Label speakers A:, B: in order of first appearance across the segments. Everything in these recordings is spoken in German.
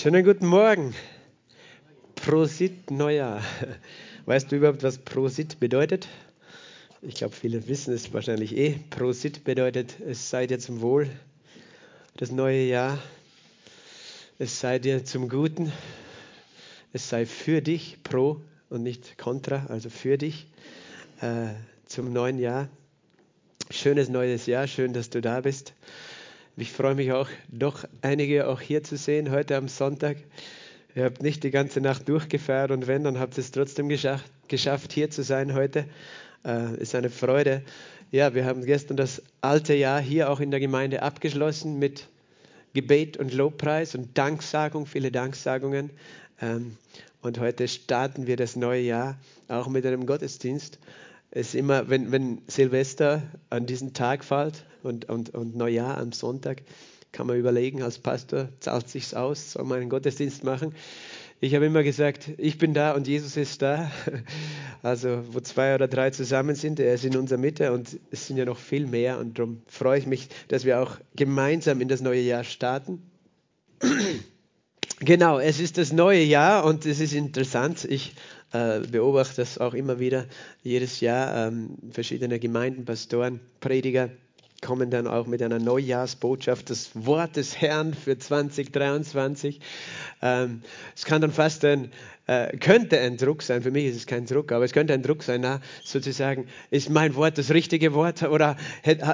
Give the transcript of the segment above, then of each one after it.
A: Schönen guten Morgen. Prosit Neujahr. Weißt du überhaupt, was Prosit bedeutet? Ich glaube, viele wissen es wahrscheinlich eh. Prosit bedeutet, es sei dir zum Wohl, das neue Jahr. Es sei dir zum Guten. Es sei für dich, pro und nicht contra, also für dich äh, zum neuen Jahr. Schönes neues Jahr, schön, dass du da bist. Ich freue mich auch, doch einige auch hier zu sehen heute am Sonntag. Ihr habt nicht die ganze Nacht durchgefeiert und wenn, dann habt ihr es trotzdem geschafft, geschafft hier zu sein heute. Äh, ist eine Freude. Ja, wir haben gestern das alte Jahr hier auch in der Gemeinde abgeschlossen mit Gebet und Lobpreis und Danksagung, viele Danksagungen. Ähm, und heute starten wir das neue Jahr auch mit einem Gottesdienst. Es immer, wenn, wenn Silvester an diesen Tag fällt, und, und, und Neujahr am Sonntag kann man überlegen, als Pastor zahlt sich's aus, soll man einen Gottesdienst machen. Ich habe immer gesagt, ich bin da und Jesus ist da. Also wo zwei oder drei zusammen sind, er ist in unserer Mitte und es sind ja noch viel mehr und darum freue ich mich, dass wir auch gemeinsam in das neue Jahr starten. Genau, es ist das neue Jahr und es ist interessant. Ich äh, beobachte das auch immer wieder jedes Jahr. Ähm, verschiedene Gemeinden, Pastoren, Prediger kommen dann auch mit einer Neujahrsbotschaft, das Wort des Herrn für 2023. Ähm, es kann dann fast ein, äh, könnte ein Druck sein, für mich ist es kein Druck, aber es könnte ein Druck sein, na, sozusagen, ist mein Wort das richtige Wort oder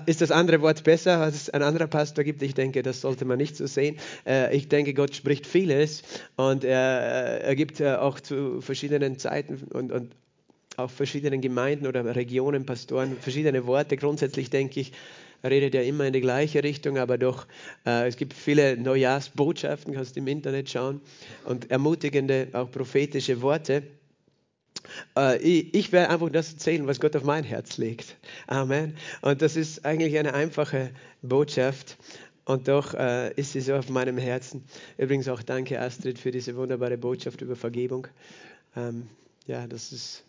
A: ist das andere Wort besser, als es ein anderer Pastor gibt? Ich denke, das sollte man nicht so sehen. Äh, ich denke, Gott spricht vieles und er, er gibt äh, auch zu verschiedenen Zeiten und, und auf verschiedenen Gemeinden oder Regionen, Pastoren verschiedene Worte. Grundsätzlich denke ich, redet ja immer in die gleiche Richtung, aber doch, äh, es gibt viele Neujahrsbotschaften, kannst du im Internet schauen, und ermutigende, auch prophetische Worte. Äh, ich, ich werde einfach das erzählen, was Gott auf mein Herz legt. Amen. Und das ist eigentlich eine einfache Botschaft. Und doch äh, ist sie so auf meinem Herzen. Übrigens auch danke, Astrid, für diese wunderbare Botschaft über Vergebung. Ähm, ja, das ist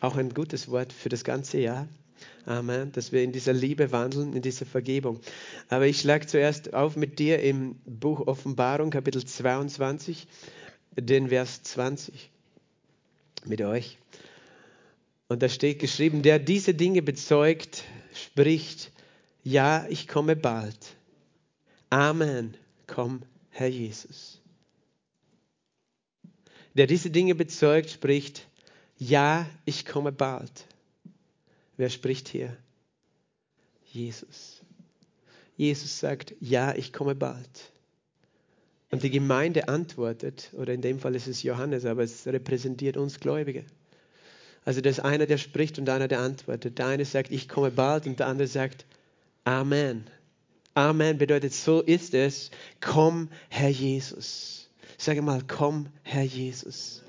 A: auch ein gutes Wort für das ganze Jahr. Amen. Dass wir in dieser Liebe wandeln, in dieser Vergebung. Aber ich schlage zuerst auf mit dir im Buch Offenbarung, Kapitel 22, den Vers 20. Mit euch. Und da steht geschrieben, der diese Dinge bezeugt, spricht, ja, ich komme bald. Amen. Komm, Herr Jesus. Der diese Dinge bezeugt, spricht, ja, ich komme bald. Wer spricht hier? Jesus. Jesus sagt, ja, ich komme bald. Und die Gemeinde antwortet, oder in dem Fall ist es Johannes, aber es repräsentiert uns Gläubige. Also das ist einer, der spricht und einer, der antwortet. Der eine sagt, ich komme bald und der andere sagt, Amen. Amen bedeutet, so ist es. Komm, Herr Jesus. Sage mal, komm, Herr Jesus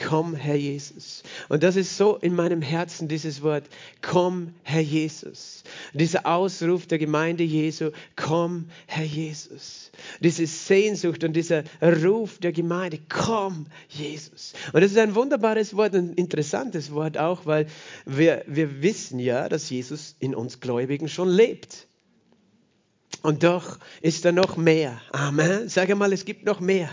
A: komm, Herr Jesus. Und das ist so in meinem Herzen, dieses Wort, komm, Herr Jesus. Dieser Ausruf der Gemeinde Jesu, komm, Herr Jesus. Diese Sehnsucht und dieser Ruf der Gemeinde, komm, Jesus. Und das ist ein wunderbares Wort, ein interessantes Wort auch, weil wir, wir wissen ja, dass Jesus in uns Gläubigen schon lebt. Und doch ist da noch mehr. Amen. Sag mal, es gibt noch mehr.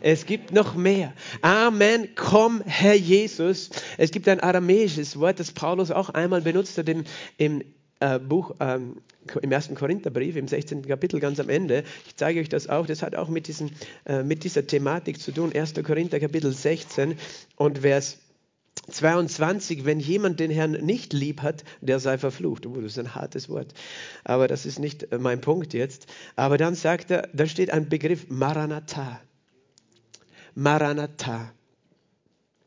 A: Es gibt noch mehr. Amen. Komm, Herr Jesus. Es gibt ein aramäisches Wort, das Paulus auch einmal benutzt hat im, im äh, Buch, ähm, im ersten Korintherbrief, im 16. Kapitel ganz am Ende. Ich zeige euch das auch. Das hat auch mit, diesen, äh, mit dieser Thematik zu tun. 1. Korinther Kapitel 16 und Vers 22, wenn jemand den Herrn nicht lieb hat, der sei verflucht. Oh, das ist ein hartes Wort. Aber das ist nicht äh, mein Punkt jetzt. Aber dann sagt er, da steht ein Begriff Maranatha. Maranatha.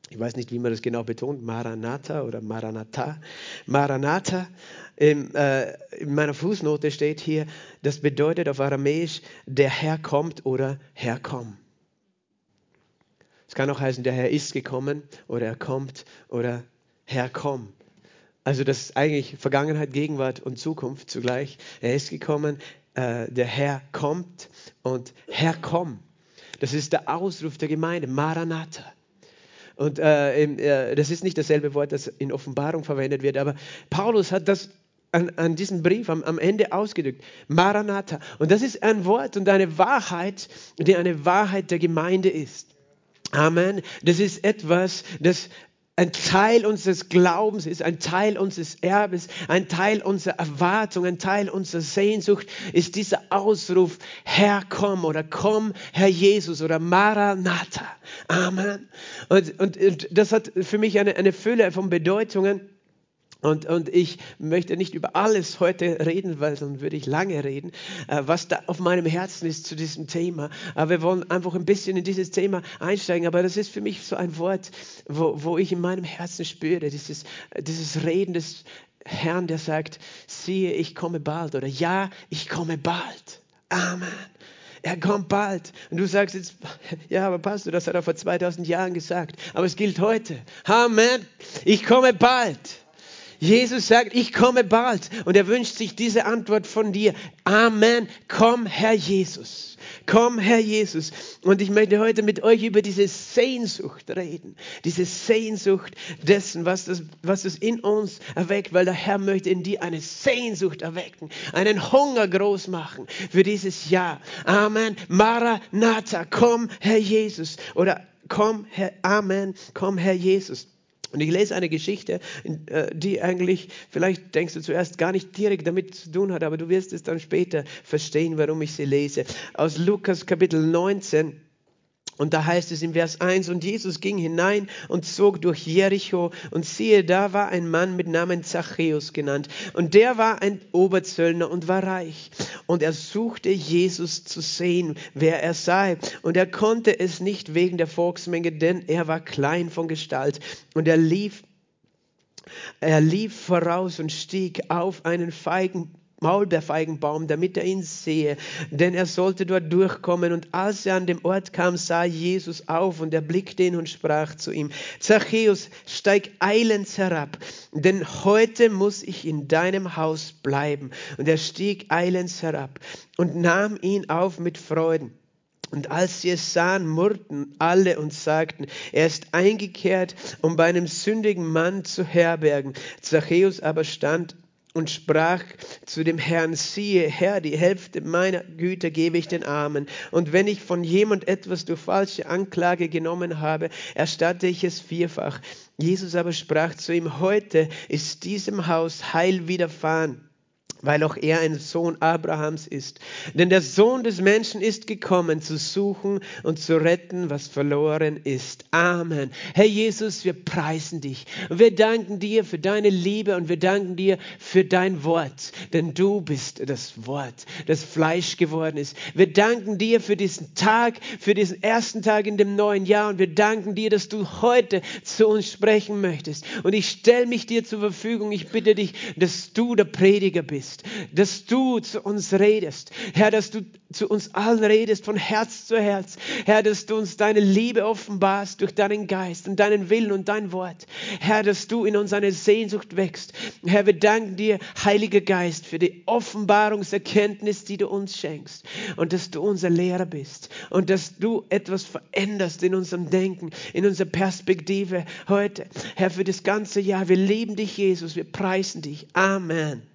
A: Ich weiß nicht, wie man das genau betont, Maranatha oder Maranatha. Maranatha, in, äh, in meiner Fußnote steht hier, das bedeutet auf Aramäisch, der Herr kommt oder Herr komm. Es kann auch heißen, der Herr ist gekommen oder er kommt oder Herr komm. Also das ist eigentlich Vergangenheit, Gegenwart und Zukunft zugleich. Er ist gekommen, äh, der Herr kommt und Herr komm. Das ist der Ausruf der Gemeinde, Maranatha. Und äh, äh, das ist nicht dasselbe Wort, das in Offenbarung verwendet wird, aber Paulus hat das an, an diesem Brief am, am Ende ausgedrückt. Maranatha. Und das ist ein Wort und eine Wahrheit, die eine Wahrheit der Gemeinde ist. Amen. Das ist etwas, das ein Teil unseres Glaubens ist, ein Teil unseres Erbes, ein Teil unserer Erwartung, ein Teil unserer Sehnsucht ist dieser Ausruf, Herr, komm oder komm, Herr Jesus oder Maranatha. Amen. Und, und, und das hat für mich eine, eine Fülle von Bedeutungen. Und, und ich möchte nicht über alles heute reden, weil sonst würde ich lange reden, äh, was da auf meinem Herzen ist zu diesem Thema. Aber wir wollen einfach ein bisschen in dieses Thema einsteigen. Aber das ist für mich so ein Wort, wo, wo ich in meinem Herzen spüre, dieses, dieses Reden des Herrn, der sagt, siehe, ich komme bald oder ja, ich komme bald. Amen. Er kommt bald. Und du sagst jetzt, ja, aber Pastor, das hat er vor 2000 Jahren gesagt. Aber es gilt heute. Amen. Ich komme bald. Jesus sagt, ich komme bald. Und er wünscht sich diese Antwort von dir. Amen. Komm, Herr Jesus. Komm, Herr Jesus. Und ich möchte heute mit euch über diese Sehnsucht reden. Diese Sehnsucht dessen, was das, was das in uns erweckt, weil der Herr möchte in dir eine Sehnsucht erwecken, einen Hunger groß machen für dieses Jahr. Amen. Maranatha. Komm, Herr Jesus. Oder komm, Herr, Amen. Komm, Herr Jesus. Und ich lese eine Geschichte, äh, die eigentlich, vielleicht denkst du zuerst gar nicht direkt damit zu tun hat, aber du wirst es dann später verstehen, warum ich sie lese. Aus Lukas Kapitel 19. Und da heißt es im Vers 1, und Jesus ging hinein und zog durch Jericho, und siehe, da war ein Mann mit Namen Zachäus genannt, und der war ein Oberzöllner und war reich. Und er suchte Jesus zu sehen, wer er sei. Und er konnte es nicht wegen der Volksmenge, denn er war klein von Gestalt. Und er lief, er lief voraus und stieg auf einen Feigen Maulbeerfeigenbaum, damit er ihn sehe, denn er sollte dort durchkommen. Und als er an dem Ort kam, sah Jesus auf und er blickte ihn und sprach zu ihm, Zachäus, steig eilends herab, denn heute muss ich in deinem Haus bleiben. Und er stieg eilends herab und nahm ihn auf mit Freuden. Und als sie es sahen, murrten alle und sagten, er ist eingekehrt, um bei einem sündigen Mann zu herbergen. Zachäus aber stand und sprach zu dem Herrn, siehe, Herr, die Hälfte meiner Güter gebe ich den Armen. Und wenn ich von jemand etwas durch falsche Anklage genommen habe, erstatte ich es vierfach. Jesus aber sprach zu ihm, heute ist diesem Haus Heil widerfahren weil auch er ein Sohn Abrahams ist. Denn der Sohn des Menschen ist gekommen, zu suchen und zu retten, was verloren ist. Amen. Herr Jesus, wir preisen dich. Wir danken dir für deine Liebe und wir danken dir für dein Wort. Denn du bist das Wort, das Fleisch geworden ist. Wir danken dir für diesen Tag, für diesen ersten Tag in dem neuen Jahr und wir danken dir, dass du heute zu uns sprechen möchtest. Und ich stelle mich dir zur Verfügung. Ich bitte dich, dass du der Prediger bist bist, dass du zu uns redest. Herr, dass du zu uns allen redest von Herz zu Herz. Herr, dass du uns deine Liebe offenbarst durch deinen Geist und deinen Willen und dein Wort. Herr, dass du in uns eine Sehnsucht wächst. Herr, wir danken dir, Heiliger Geist, für die Offenbarungserkenntnis, die du uns schenkst und dass du unser Lehrer bist und dass du etwas veränderst in unserem Denken, in unserer Perspektive heute. Herr, für das ganze Jahr. Wir lieben dich, Jesus. Wir preisen dich. Amen.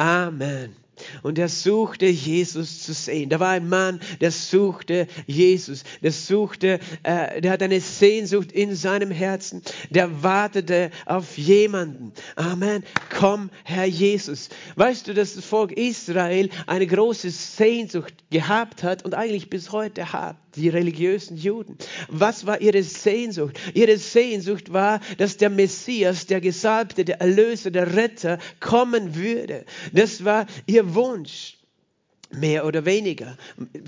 A: Amen. Und er suchte Jesus zu sehen. Da war ein Mann, der suchte Jesus. Der suchte, äh, der hat eine Sehnsucht in seinem Herzen. Der wartete auf jemanden. Amen. Komm, Herr Jesus. Weißt du, dass das Volk Israel eine große Sehnsucht gehabt hat und eigentlich bis heute hat? Die religiösen Juden. Was war ihre Sehnsucht? Ihre Sehnsucht war, dass der Messias, der Gesalbte, der Erlöser, der Retter kommen würde. Das war ihr Wunsch. Mehr oder weniger.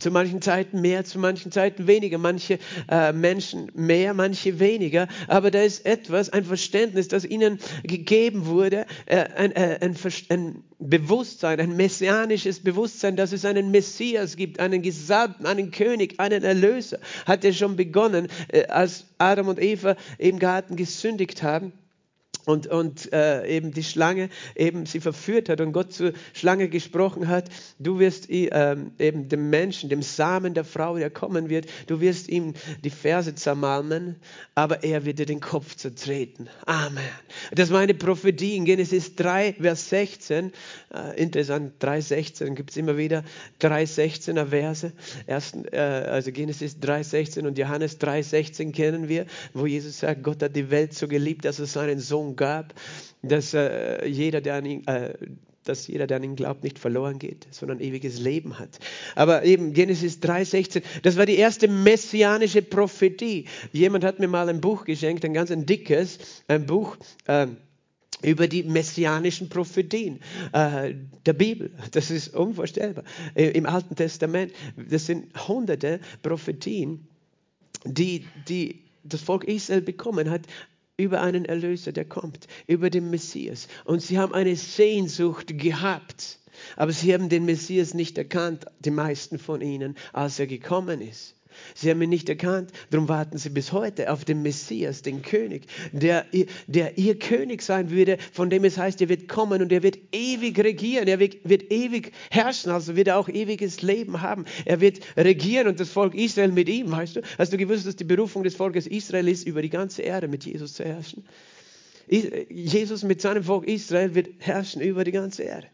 A: Zu manchen Zeiten mehr, zu manchen Zeiten weniger. Manche äh, Menschen mehr, manche weniger. Aber da ist etwas, ein Verständnis, das ihnen gegeben wurde, äh, ein, äh, ein, ein, Bewusstsein, ein messianisches Bewusstsein, dass es einen Messias gibt, einen Gesalbten, einen König, einen Erlöser. Hat er schon begonnen, äh, als Adam und Eva im Garten gesündigt haben und, und äh, eben die Schlange eben sie verführt hat und Gott zur Schlange gesprochen hat, du wirst äh, eben dem Menschen, dem Samen der Frau, der kommen wird, du wirst ihm die Ferse zermalmen, aber er wird dir den Kopf zertreten. Amen. Das war eine Prophetie in Genesis 3, Vers 16. Äh, interessant, 3,16 gibt es immer wieder 3,16er Verse. Ersten, äh, also Genesis 3,16 und Johannes 3,16 kennen wir, wo Jesus sagt, Gott hat die Welt so geliebt, dass er seinen Sohn gab, dass, äh, jeder, der an ihn, äh, dass jeder, der an ihn glaubt, nicht verloren geht, sondern ewiges Leben hat. Aber eben Genesis 3,16, das war die erste messianische Prophetie. Jemand hat mir mal ein Buch geschenkt, ein ganz ein dickes, ein Buch. Äh, über die messianischen Prophetien äh, der Bibel. Das ist unvorstellbar. Äh, Im Alten Testament, das sind hunderte Prophetien, die, die das Volk Israel bekommen hat über einen Erlöser, der kommt, über den Messias. Und sie haben eine Sehnsucht gehabt, aber sie haben den Messias nicht erkannt, die meisten von ihnen, als er gekommen ist. Sie haben ihn nicht erkannt, darum warten sie bis heute auf den Messias, den König, der, der ihr König sein würde, von dem es heißt, er wird kommen und er wird ewig regieren, er wird, wird ewig herrschen, also wird er auch ewiges Leben haben. Er wird regieren und das Volk Israel mit ihm, weißt du? Hast du gewusst, dass die Berufung des Volkes Israel ist, über die ganze Erde mit Jesus zu herrschen? Jesus mit seinem Volk Israel wird herrschen über die ganze Erde.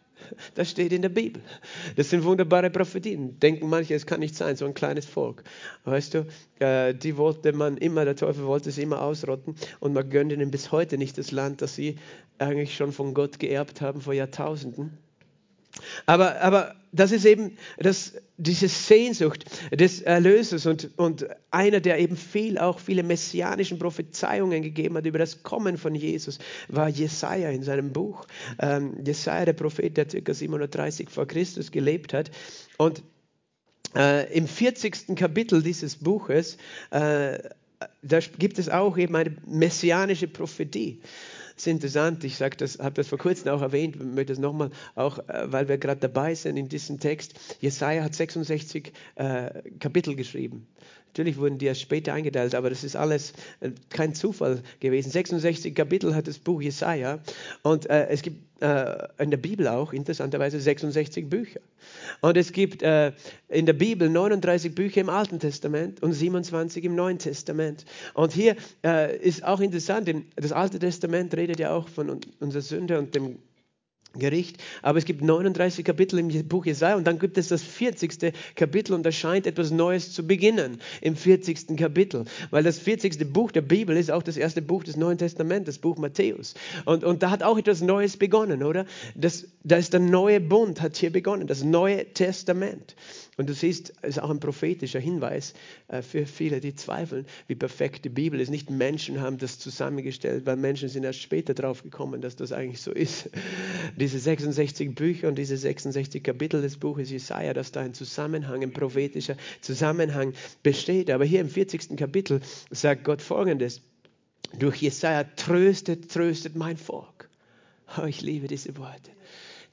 A: Das steht in der Bibel. Das sind wunderbare Prophetien. Denken manche, es kann nicht sein, so ein kleines Volk. Weißt du, äh, die wollte man immer, der Teufel wollte sie immer ausrotten und man gönnt ihnen bis heute nicht das Land, das sie eigentlich schon von Gott geerbt haben vor Jahrtausenden. Aber, aber das ist eben das, diese Sehnsucht des Erlösers und, und einer, der eben viel, auch viele messianischen Prophezeiungen gegeben hat über das Kommen von Jesus, war Jesaja in seinem Buch. Ähm, Jesaja, der Prophet, der ca. 730 vor Christus gelebt hat. Und äh, im 40. Kapitel dieses Buches, äh, da gibt es auch eben eine messianische Prophetie. Das ist interessant, ich habe das vor kurzem auch erwähnt, möchte das nochmal, auch äh, weil wir gerade dabei sind in diesem Text. Jesaja hat 66 äh, Kapitel geschrieben. Natürlich wurden die erst später eingeteilt, aber das ist alles äh, kein Zufall gewesen. 66 Kapitel hat das Buch Jesaja und äh, es gibt äh, in der Bibel auch interessanterweise 66 Bücher. Und es gibt äh, in der Bibel 39 Bücher im Alten Testament und 27 im Neuen Testament. Und hier äh, ist auch interessant, das Alte Testament redet ja auch von unserer Sünde und dem Gericht. Aber es gibt 39 Kapitel im Buch Jesaja und dann gibt es das 40. Kapitel und da scheint etwas Neues zu beginnen im 40. Kapitel. Weil das 40. Buch der Bibel ist auch das erste Buch des Neuen Testaments, das Buch Matthäus. Und, und da hat auch etwas Neues begonnen, oder? Das, da ist der neue Bund, hat hier begonnen, das Neue Testament. Und du siehst, es ist auch ein prophetischer Hinweis äh, für viele, die zweifeln, wie perfekt die Bibel ist. Nicht Menschen haben das zusammengestellt, weil Menschen sind erst später drauf gekommen, dass das eigentlich so ist. Diese 66 Bücher und diese 66 Kapitel des Buches Jesaja, dass da ein Zusammenhang, ein prophetischer Zusammenhang besteht. Aber hier im 40. Kapitel sagt Gott folgendes: Durch Jesaja tröstet, tröstet mein Volk. Oh, ich liebe diese Worte.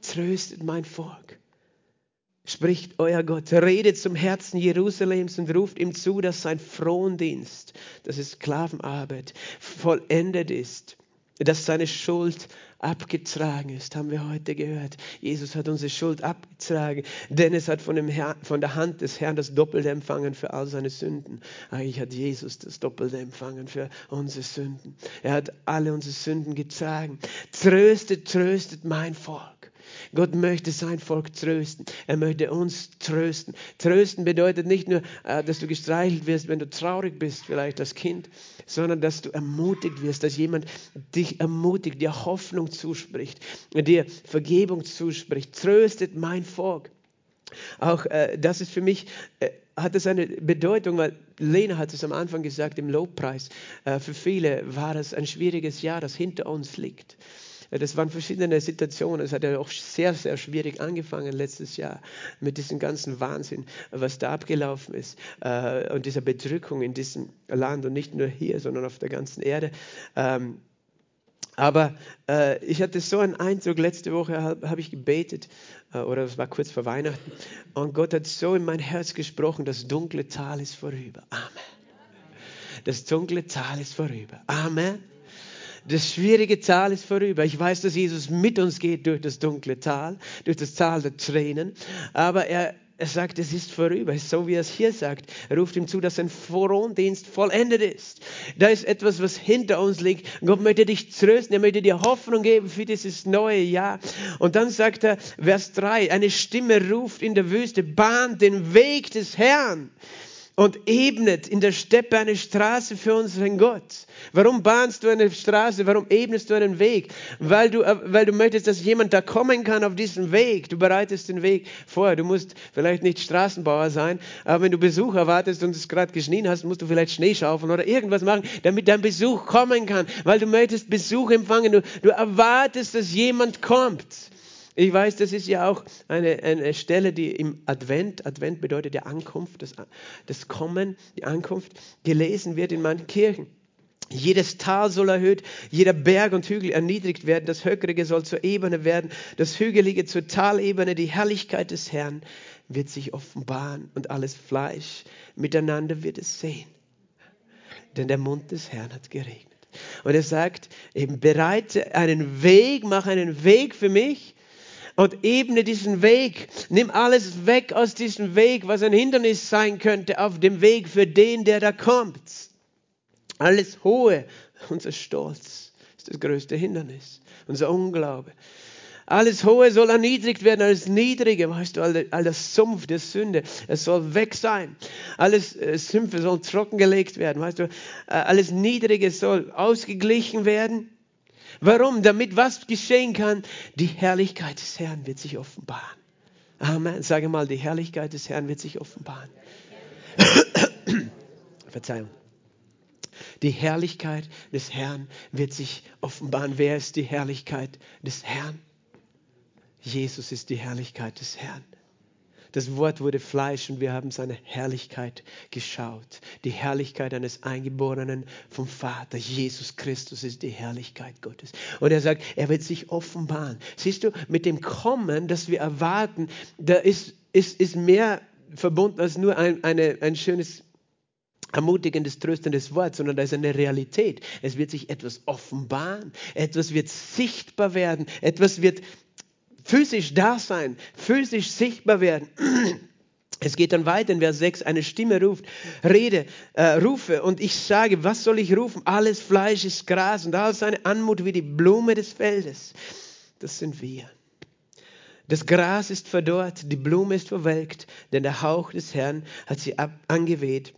A: Tröstet mein Volk spricht euer Gott, redet zum Herzen Jerusalems und ruft ihm zu, dass sein Frondienst, das ist Sklavenarbeit, vollendet ist, dass seine Schuld abgetragen ist, haben wir heute gehört. Jesus hat unsere Schuld abgetragen, denn es hat von, dem Herr, von der Hand des Herrn das Doppelte empfangen für all seine Sünden. Eigentlich hat Jesus das Doppelte empfangen für unsere Sünden. Er hat alle unsere Sünden getragen. Tröstet, tröstet mein Volk. Gott möchte sein Volk trösten. Er möchte uns trösten. Trösten bedeutet nicht nur, äh, dass du gestreichelt wirst, wenn du traurig bist, vielleicht als Kind, sondern dass du ermutigt wirst, dass jemand dich ermutigt, dir Hoffnung zuspricht, dir Vergebung zuspricht. Tröstet mein Volk. Auch äh, das ist für mich, äh, hat es eine Bedeutung, weil Lena hat es am Anfang gesagt im Lobpreis. Äh, für viele war es ein schwieriges Jahr, das hinter uns liegt. Das waren verschiedene Situationen. Es hat ja auch sehr, sehr schwierig angefangen letztes Jahr mit diesem ganzen Wahnsinn, was da abgelaufen ist äh, und dieser Bedrückung in diesem Land und nicht nur hier, sondern auf der ganzen Erde. Ähm, aber äh, ich hatte so einen Eindruck, letzte Woche habe hab ich gebetet, äh, oder es war kurz vor Weihnachten, und Gott hat so in mein Herz gesprochen, das dunkle Tal ist vorüber. Amen. Das dunkle Tal ist vorüber. Amen. Das schwierige Tal ist vorüber. Ich weiß, dass Jesus mit uns geht durch das dunkle Tal, durch das Tal der Tränen. Aber er, er sagt, es ist vorüber, so wie er es hier sagt. Er ruft ihm zu, dass sein Frondienst vollendet ist. Da ist etwas, was hinter uns liegt. Gott möchte dich trösten, er möchte dir Hoffnung geben für dieses neue Jahr. Und dann sagt er, Vers 3, eine Stimme ruft in der Wüste, bahnt den Weg des Herrn und ebnet in der Steppe eine Straße für unseren Gott. Warum bahnst du eine Straße? Warum ebnest du einen Weg? Weil du, äh, weil du möchtest, dass jemand da kommen kann auf diesen Weg. Du bereitest den Weg vor. Du musst vielleicht nicht Straßenbauer sein, aber wenn du Besuch erwartest und es gerade geschnien hast, musst du vielleicht Schnee schaufeln oder irgendwas machen, damit dein Besuch kommen kann. Weil du möchtest Besuch empfangen. Du, du erwartest, dass jemand kommt. Ich weiß, das ist ja auch eine, eine Stelle, die im Advent, Advent bedeutet die Ankunft, das, das Kommen, die Ankunft, gelesen wird in manchen Kirchen. Jedes Tal soll erhöht, jeder Berg und Hügel erniedrigt werden, das Höckerige soll zur Ebene werden, das Hügelige zur Talebene, die Herrlichkeit des Herrn wird sich offenbaren und alles Fleisch miteinander wird es sehen. Denn der Mund des Herrn hat geregnet. Und er sagt eben, bereite einen Weg, mach einen Weg für mich, und ebne diesen Weg. Nimm alles weg aus diesem Weg, was ein Hindernis sein könnte auf dem Weg für den, der da kommt. Alles Hohe, unser Stolz ist das größte Hindernis, unser Unglaube. Alles Hohe soll erniedrigt werden, alles Niedrige, weißt du, all, das Sumpf der Sünde, es soll weg sein. Alles äh, Sümpfe soll trockengelegt werden, weißt du, äh, alles Niedrige soll ausgeglichen werden. Warum? Damit was geschehen kann? Die Herrlichkeit des Herrn wird sich offenbaren. Amen. Sage mal, die Herrlichkeit des Herrn wird sich offenbaren. Verzeihung. Die Herrlichkeit des Herrn wird sich offenbaren. Wer ist die Herrlichkeit des Herrn? Jesus ist die Herrlichkeit des Herrn. Das Wort wurde Fleisch und wir haben seine Herrlichkeit geschaut. Die Herrlichkeit eines Eingeborenen vom Vater. Jesus Christus ist die Herrlichkeit Gottes. Und er sagt, er wird sich offenbaren. Siehst du, mit dem Kommen, das wir erwarten, da ist, ist, ist mehr verbunden als nur ein, eine, ein schönes ermutigendes, tröstendes Wort, sondern da ist eine Realität. Es wird sich etwas offenbaren, etwas wird sichtbar werden, etwas wird physisch da sein, physisch sichtbar werden. Es geht dann weiter in Vers 6, eine Stimme ruft, rede, äh, rufe und ich sage, was soll ich rufen? Alles Fleisch ist Gras und all seine Anmut wie die Blume des Feldes. Das sind wir. Das Gras ist verdorrt, die Blume ist verwelkt, denn der Hauch des Herrn hat sie ab angeweht.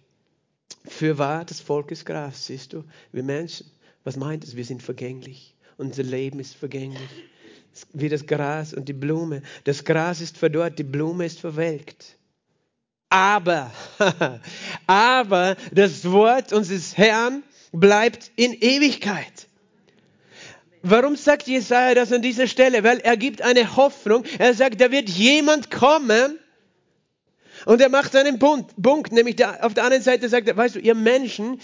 A: Für wahr, das Volk ist Gras, siehst du, wir Menschen. Was meint es? Wir sind vergänglich. Unser Leben ist vergänglich wie das Gras und die Blume. Das Gras ist verdorrt, die Blume ist verwelkt. Aber, aber das Wort unseres Herrn bleibt in Ewigkeit. Warum sagt Jesaja das an dieser Stelle? Weil er gibt eine Hoffnung. Er sagt, da wird jemand kommen und er macht einen Punkt, nämlich auf der anderen Seite sagt er, weißt du, ihr Menschen,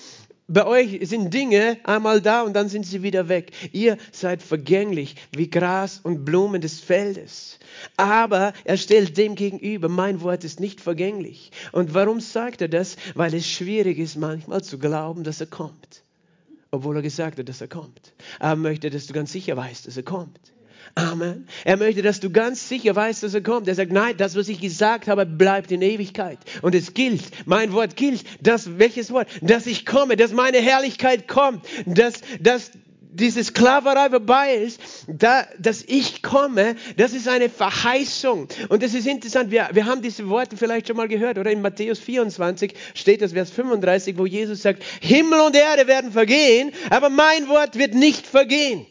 A: bei euch sind Dinge einmal da und dann sind sie wieder weg. Ihr seid vergänglich wie Gras und Blumen des Feldes. Aber er stellt dem gegenüber, mein Wort ist nicht vergänglich. Und warum sagt er das? Weil es schwierig ist manchmal zu glauben, dass er kommt. Obwohl er gesagt hat, dass er kommt. Er möchte, dass du ganz sicher weißt, dass er kommt. Amen. Er möchte, dass du ganz sicher weißt, dass er kommt. Er sagt, nein, das, was ich gesagt habe, bleibt in Ewigkeit. Und es gilt, mein Wort gilt. Das, welches Wort? Dass ich komme, dass meine Herrlichkeit kommt, dass, dass diese Sklaverei vorbei ist, da, dass ich komme, das ist eine Verheißung. Und das ist interessant, wir, wir haben diese Worte vielleicht schon mal gehört, oder in Matthäus 24 steht das Vers 35, wo Jesus sagt, Himmel und Erde werden vergehen, aber mein Wort wird nicht vergehen.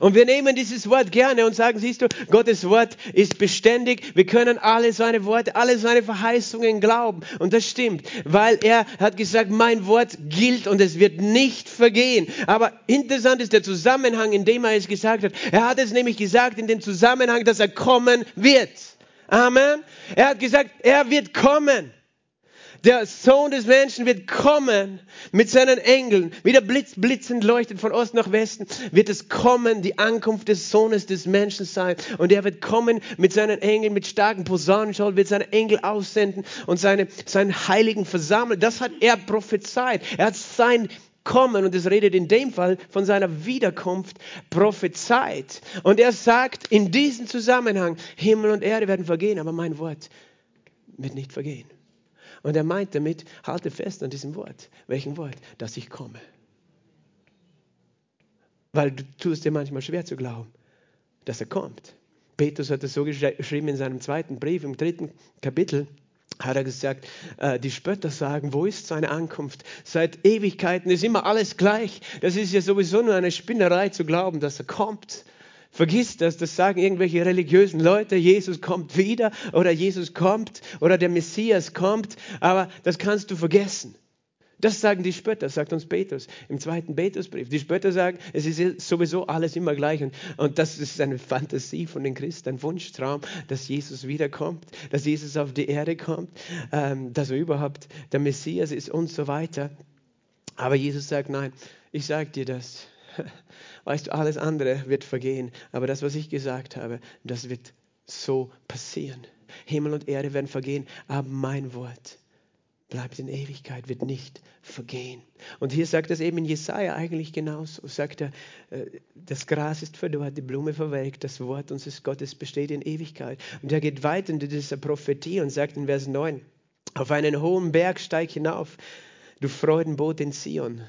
A: Und wir nehmen dieses Wort gerne und sagen, siehst du, Gottes Wort ist beständig. Wir können alle seine Worte, alle seine Verheißungen glauben. Und das stimmt, weil er hat gesagt, mein Wort gilt und es wird nicht vergehen. Aber interessant ist der Zusammenhang, in dem er es gesagt hat. Er hat es nämlich gesagt in dem Zusammenhang, dass er kommen wird. Amen. Er hat gesagt, er wird kommen. Der Sohn des Menschen wird kommen mit seinen Engeln. Wie der Blitz blitzend leuchtet von Ost nach Westen, wird es kommen, die Ankunft des Sohnes des Menschen sein. Und er wird kommen mit seinen Engeln, mit starken Posaunenschall, wird seine Engel aussenden und seine, seinen Heiligen versammeln. Das hat er prophezeit. Er hat sein kommen, und es redet in dem Fall von seiner Wiederkunft, prophezeit. Und er sagt in diesem Zusammenhang, Himmel und Erde werden vergehen, aber mein Wort wird nicht vergehen. Und er meint damit, halte fest an diesem Wort. Welchen Wort? Dass ich komme. Weil du tust dir manchmal schwer zu glauben, dass er kommt. Petrus hat es so geschrieben in seinem zweiten Brief, im dritten Kapitel hat er gesagt, äh, die Spötter sagen, wo ist seine Ankunft? Seit Ewigkeiten ist immer alles gleich. Das ist ja sowieso nur eine Spinnerei zu glauben, dass er kommt. Vergiss das, das sagen irgendwelche religiösen Leute, Jesus kommt wieder oder Jesus kommt oder der Messias kommt, aber das kannst du vergessen. Das sagen die Spötter, sagt uns Petrus im zweiten Petrusbrief. Die Spötter sagen, es ist sowieso alles immer gleich. Und, und das ist eine Fantasie von den Christen, ein Wunschtraum, dass Jesus wiederkommt, dass Jesus auf die Erde kommt, ähm, dass er überhaupt der Messias ist und so weiter. Aber Jesus sagt, nein, ich sage dir das. Weißt du, alles andere wird vergehen. Aber das, was ich gesagt habe, das wird so passieren. Himmel und Erde werden vergehen, aber mein Wort bleibt in Ewigkeit, wird nicht vergehen. Und hier sagt es eben in Jesaja eigentlich genauso. Sagt er, äh, das Gras ist verdorrt, die Blume verwelkt, das Wort unseres Gottes besteht in Ewigkeit. Und er geht weiter in dieser Prophetie und sagt in Vers 9, auf einen hohen Berg steig hinauf, du Freudenboot in Zion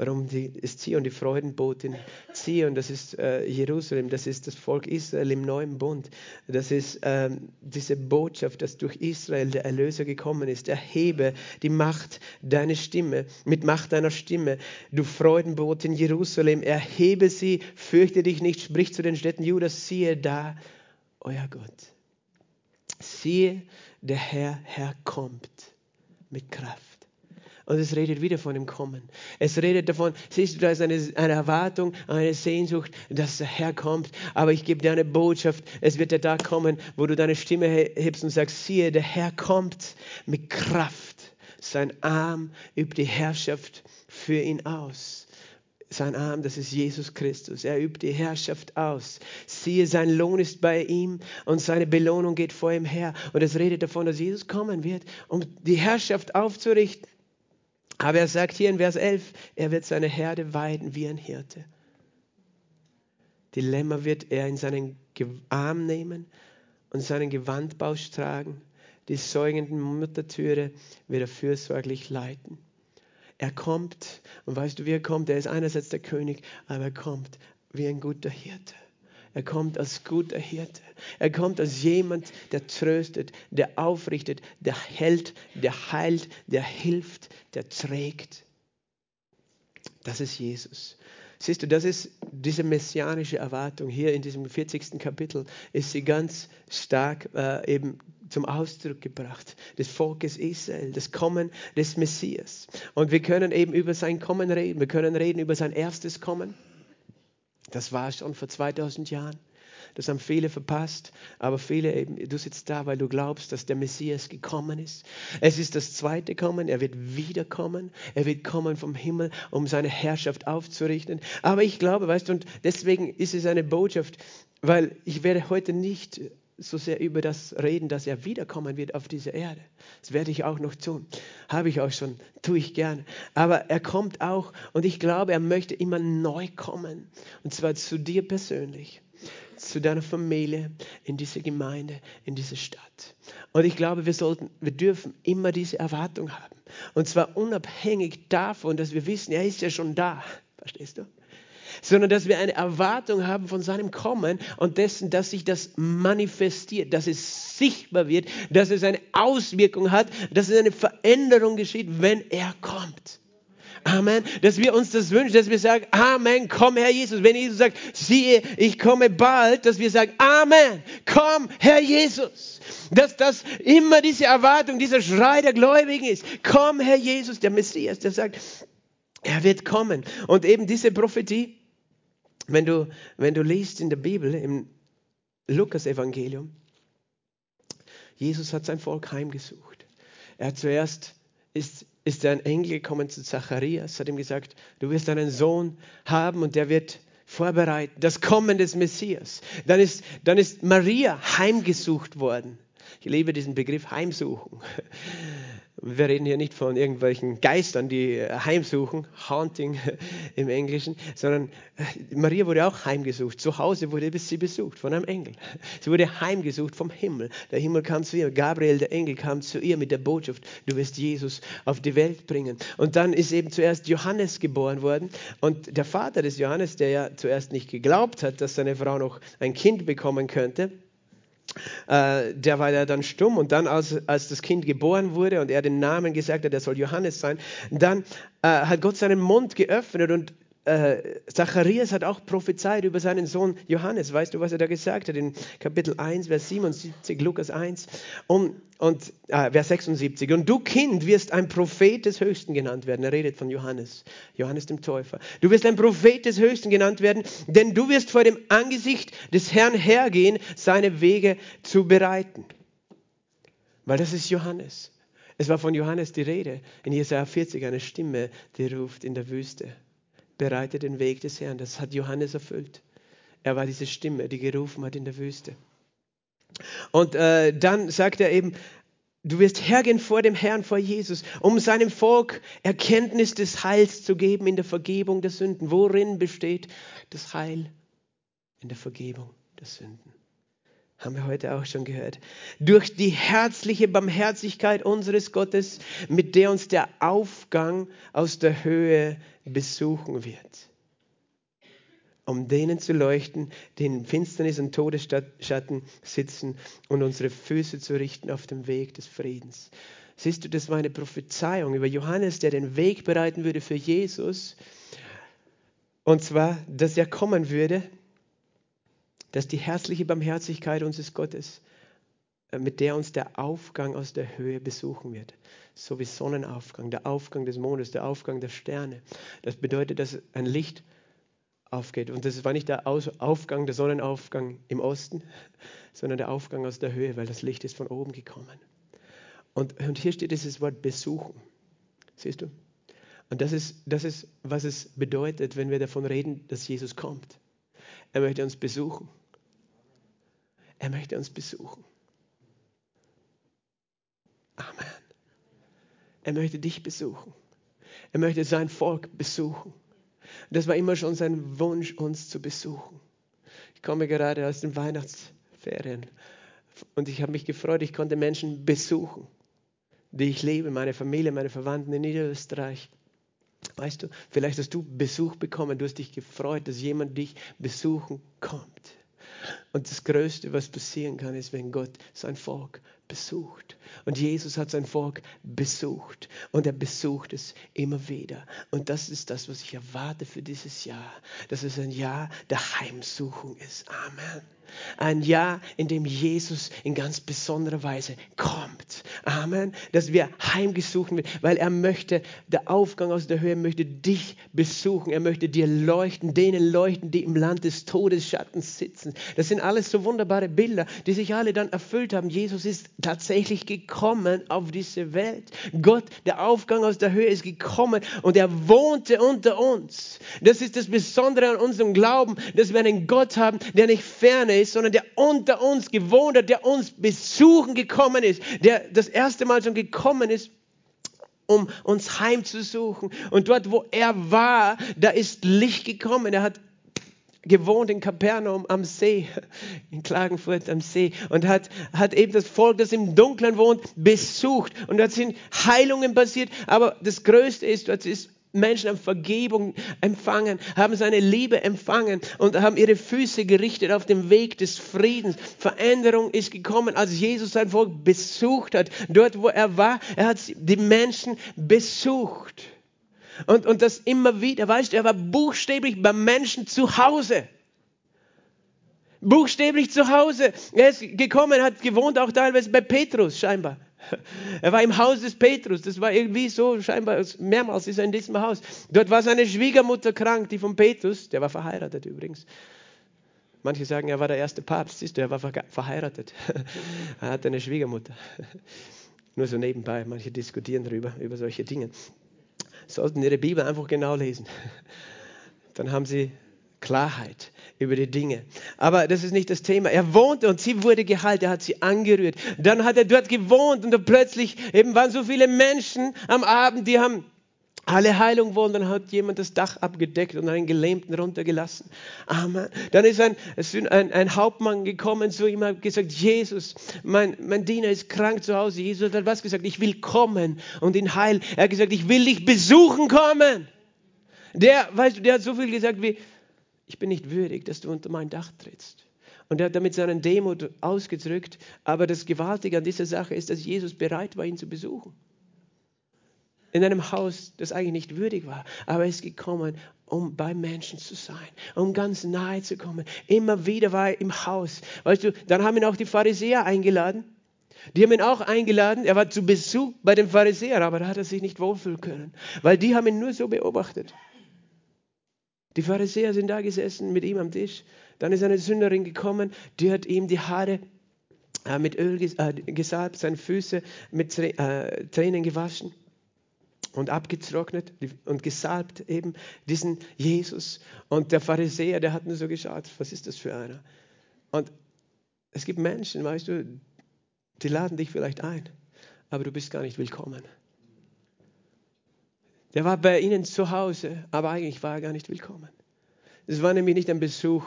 A: warum die, ist Zion die Freudenbotin. Zion, das ist äh, Jerusalem, das ist das Volk Israel im neuen Bund. Das ist ähm, diese Botschaft, dass durch Israel der Erlöser gekommen ist. Erhebe die Macht deiner Stimme, mit Macht deiner Stimme. Du Freudenbotin Jerusalem, erhebe sie, fürchte dich nicht, sprich zu den Städten Judas, siehe da, euer Gott. Siehe, der Herr, Herr kommt mit Kraft. Und es redet wieder von dem Kommen. Es redet davon, siehst du, da ist eine, eine Erwartung, eine Sehnsucht, dass der Herr kommt. Aber ich gebe dir eine Botschaft. Es wird der Tag kommen, wo du deine Stimme hebst und sagst, siehe, der Herr kommt mit Kraft. Sein Arm übt die Herrschaft für ihn aus. Sein Arm, das ist Jesus Christus. Er übt die Herrschaft aus. Siehe, sein Lohn ist bei ihm und seine Belohnung geht vor ihm her. Und es redet davon, dass Jesus kommen wird, um die Herrschaft aufzurichten. Aber er sagt hier in Vers 11, er wird seine Herde weiden wie ein Hirte. Die Lämmer wird er in seinen Arm nehmen und seinen Gewandbausch tragen. Die säugenden Muttertüre wird er fürsorglich leiten. Er kommt, und weißt du, wie er kommt? Er ist einerseits der König, aber er kommt wie ein guter Hirte. Er kommt als guter Hirte. Er kommt als jemand, der tröstet, der aufrichtet, der hält, der heilt, der hilft, der trägt. Das ist Jesus. Siehst du, das ist diese messianische Erwartung hier in diesem 40. Kapitel, ist sie ganz stark äh, eben zum Ausdruck gebracht, des Volkes Israel, das Kommen des Messias. Und wir können eben über sein Kommen reden, wir können reden über sein erstes Kommen. Das war schon vor 2000 Jahren. Das haben viele verpasst, aber viele eben, du sitzt da, weil du glaubst, dass der Messias gekommen ist. Es ist das zweite Kommen, er wird wiederkommen, er wird kommen vom Himmel, um seine Herrschaft aufzurichten. Aber ich glaube, weißt du, und deswegen ist es eine Botschaft, weil ich werde heute nicht so sehr über das reden, dass er wiederkommen wird auf diese Erde. Das werde ich auch noch tun. Habe ich auch schon, tue ich gerne. Aber er kommt auch und ich glaube, er möchte immer neu kommen. Und zwar zu dir persönlich, zu deiner Familie, in diese Gemeinde, in diese Stadt. Und ich glaube, wir sollten, wir dürfen immer diese Erwartung haben. Und zwar unabhängig davon, dass wir wissen, er ist ja schon da. Verstehst du? Sondern dass wir eine Erwartung haben von seinem Kommen und dessen, dass sich das manifestiert, dass es sichtbar wird, dass es eine Auswirkung hat, dass es eine Veränderung geschieht, wenn er kommt. Amen. Dass wir uns das wünschen, dass wir sagen, Amen, komm Herr Jesus. Wenn Jesus sagt, siehe, ich komme bald, dass wir sagen, Amen, komm Herr Jesus. Dass das immer diese Erwartung, dieser Schrei der Gläubigen ist. Komm Herr Jesus, der Messias, der sagt, er wird kommen. Und eben diese Prophetie, wenn du, wenn du liest in der Bibel, im Lukas-Evangelium, Jesus hat sein Volk heimgesucht. Er zuerst ist, ist ein Engel gekommen zu Zacharias, hat ihm gesagt, du wirst einen Sohn haben und der wird vorbereiten, das Kommen des Messias. Dann ist, dann ist Maria heimgesucht worden. Ich liebe diesen Begriff Heimsuchen. Wir reden hier nicht von irgendwelchen Geistern, die äh, heimsuchen, Haunting im Englischen, sondern äh, Maria wurde auch heimgesucht. Zu Hause wurde sie besucht von einem Engel. Sie wurde heimgesucht vom Himmel. Der Himmel kam zu ihr. Gabriel, der Engel, kam zu ihr mit der Botschaft, du wirst Jesus auf die Welt bringen. Und dann ist eben zuerst Johannes geboren worden. Und der Vater des Johannes, der ja zuerst nicht geglaubt hat, dass seine Frau noch ein Kind bekommen könnte, äh, der war ja dann stumm und dann, als, als das Kind geboren wurde und er den Namen gesagt hat, er soll Johannes sein, dann äh, hat Gott seinen Mund geöffnet und äh, Zacharias hat auch prophezeit über seinen Sohn Johannes. Weißt du, was er da gesagt hat? In Kapitel 1, Vers 77, Lukas 1 und, und äh, Vers 76. Und du Kind wirst ein Prophet des Höchsten genannt werden. Er redet von Johannes, Johannes dem Täufer. Du wirst ein Prophet des Höchsten genannt werden, denn du wirst vor dem Angesicht des Herrn hergehen, seine Wege zu bereiten. Weil das ist Johannes. Es war von Johannes die Rede. In Jesaja 40 eine Stimme, die ruft in der Wüste bereite den Weg des Herrn. Das hat Johannes erfüllt. Er war diese Stimme, die gerufen hat in der Wüste. Und äh, dann sagt er eben, du wirst hergehen vor dem Herrn, vor Jesus, um seinem Volk Erkenntnis des Heils zu geben in der Vergebung der Sünden. Worin besteht das Heil? In der Vergebung der Sünden. Haben wir heute auch schon gehört. Durch die herzliche Barmherzigkeit unseres Gottes, mit der uns der Aufgang aus der Höhe besuchen wird. Um denen zu leuchten, die in Finsternis und Todesschatten sitzen und unsere Füße zu richten auf dem Weg des Friedens. Siehst du, das war eine Prophezeiung über Johannes, der den Weg bereiten würde für Jesus. Und zwar, dass er kommen würde dass die herzliche Barmherzigkeit unseres Gottes, äh, mit der uns der Aufgang aus der Höhe besuchen wird, so wie Sonnenaufgang, der Aufgang des Mondes, der Aufgang der Sterne. Das bedeutet, dass ein Licht aufgeht. Und das war nicht der Aufgang, der Sonnenaufgang im Osten, sondern der Aufgang aus der Höhe, weil das Licht ist von oben gekommen. Und, und hier steht dieses Wort besuchen. Siehst du? Und das ist, das ist, was es bedeutet, wenn wir davon reden, dass Jesus kommt. Er möchte uns besuchen. Er möchte uns besuchen. Amen. Er möchte dich besuchen. Er möchte sein Volk besuchen. Das war immer schon sein Wunsch, uns zu besuchen. Ich komme gerade aus den Weihnachtsferien und ich habe mich gefreut, ich konnte Menschen besuchen, die ich liebe, meine Familie, meine Verwandten in Niederösterreich. Weißt du, vielleicht hast du Besuch bekommen, du hast dich gefreut, dass jemand dich besuchen kommt. Und das Größte, was passieren kann, ist, wenn Gott sein Volk besucht. Und Jesus hat sein Volk besucht. Und er besucht es immer wieder. Und das ist das, was ich erwarte für dieses Jahr. Dass es ein Jahr der Heimsuchung ist. Amen. Ein Jahr, in dem Jesus in ganz besonderer Weise kommt. Amen. Dass wir heimgesucht werden, weil er möchte, der Aufgang aus der Höhe möchte dich besuchen. Er möchte dir leuchten, denen leuchten, die im Land des Todesschattens sitzen. Das sind alles so wunderbare Bilder, die sich alle dann erfüllt haben. Jesus ist tatsächlich gekommen auf diese Welt. Gott, der Aufgang aus der Höhe ist gekommen und er wohnte unter uns. Das ist das Besondere an unserem Glauben, dass wir einen Gott haben, der nicht ferne ist, sondern der unter uns gewohnt hat, der uns besuchen gekommen ist, der das erste Mal schon gekommen ist, um uns heimzusuchen. Und dort, wo er war, da ist Licht gekommen. Er hat gewohnt in Kapernaum am See, in Klagenfurt am See und hat, hat eben das Volk, das im Dunkeln wohnt, besucht. Und dort sind Heilungen passiert. Aber das Größte ist, dort ist Menschen haben Vergebung empfangen, haben seine Liebe empfangen und haben ihre Füße gerichtet auf dem Weg des Friedens. Veränderung ist gekommen, als Jesus sein Volk besucht hat. Dort, wo er war, er hat die Menschen besucht. Und, und das immer wieder, weißt du, er war buchstäblich beim Menschen zu Hause. Buchstäblich zu Hause. Er ist gekommen, hat gewohnt auch teilweise bei Petrus scheinbar. Er war im Haus des Petrus. Das war irgendwie so, scheinbar mehrmals ist er in diesem Haus. Dort war seine Schwiegermutter krank, die von Petrus. Der war verheiratet übrigens. Manche sagen, er war der erste Papst. Siehst du, er war verheiratet. er hatte eine Schwiegermutter. Nur so nebenbei. Manche diskutieren darüber, über solche Dinge sollten ihre Bibel einfach genau lesen. Dann haben sie Klarheit über die Dinge. Aber das ist nicht das Thema. Er wohnte und sie wurde geheilt. Er hat sie angerührt. Dann hat er dort gewohnt und plötzlich eben waren so viele Menschen am Abend, die haben alle Heilung wollen, dann hat jemand das Dach abgedeckt und einen Gelähmten runtergelassen. Amen. Dann ist ein, ein, ein Hauptmann gekommen zu ihm und gesagt, Jesus, mein, mein Diener ist krank zu Hause. Jesus hat was gesagt? Ich will kommen und ihn heilen. Er hat gesagt, ich will dich besuchen kommen. Der, weißt du, der hat so viel gesagt wie, ich bin nicht würdig, dass du unter mein Dach trittst. Und er hat damit seinen Demut ausgedrückt. Aber das Gewaltige an dieser Sache ist, dass Jesus bereit war, ihn zu besuchen in einem Haus, das eigentlich nicht würdig war, aber er ist gekommen, um bei Menschen zu sein, um ganz nahe zu kommen. Immer wieder war er im Haus. Weißt du, dann haben ihn auch die Pharisäer eingeladen. Die haben ihn auch eingeladen. Er war zu Besuch bei den Pharisäern, aber da hat er sich nicht wohlfühlen können, weil die haben ihn nur so beobachtet. Die Pharisäer sind da gesessen mit ihm am Tisch. Dann ist eine Sünderin gekommen, die hat ihm die Haare äh, mit Öl äh, gesalbt, seine Füße mit äh, Tränen gewaschen und abgetrocknet und gesalbt eben diesen Jesus. Und der Pharisäer, der hat nur so geschaut, was ist das für einer? Und es gibt Menschen, weißt du, die laden dich vielleicht ein, aber du bist gar nicht willkommen. Der war bei ihnen zu Hause, aber eigentlich war er gar nicht willkommen. Es war nämlich nicht ein Besuch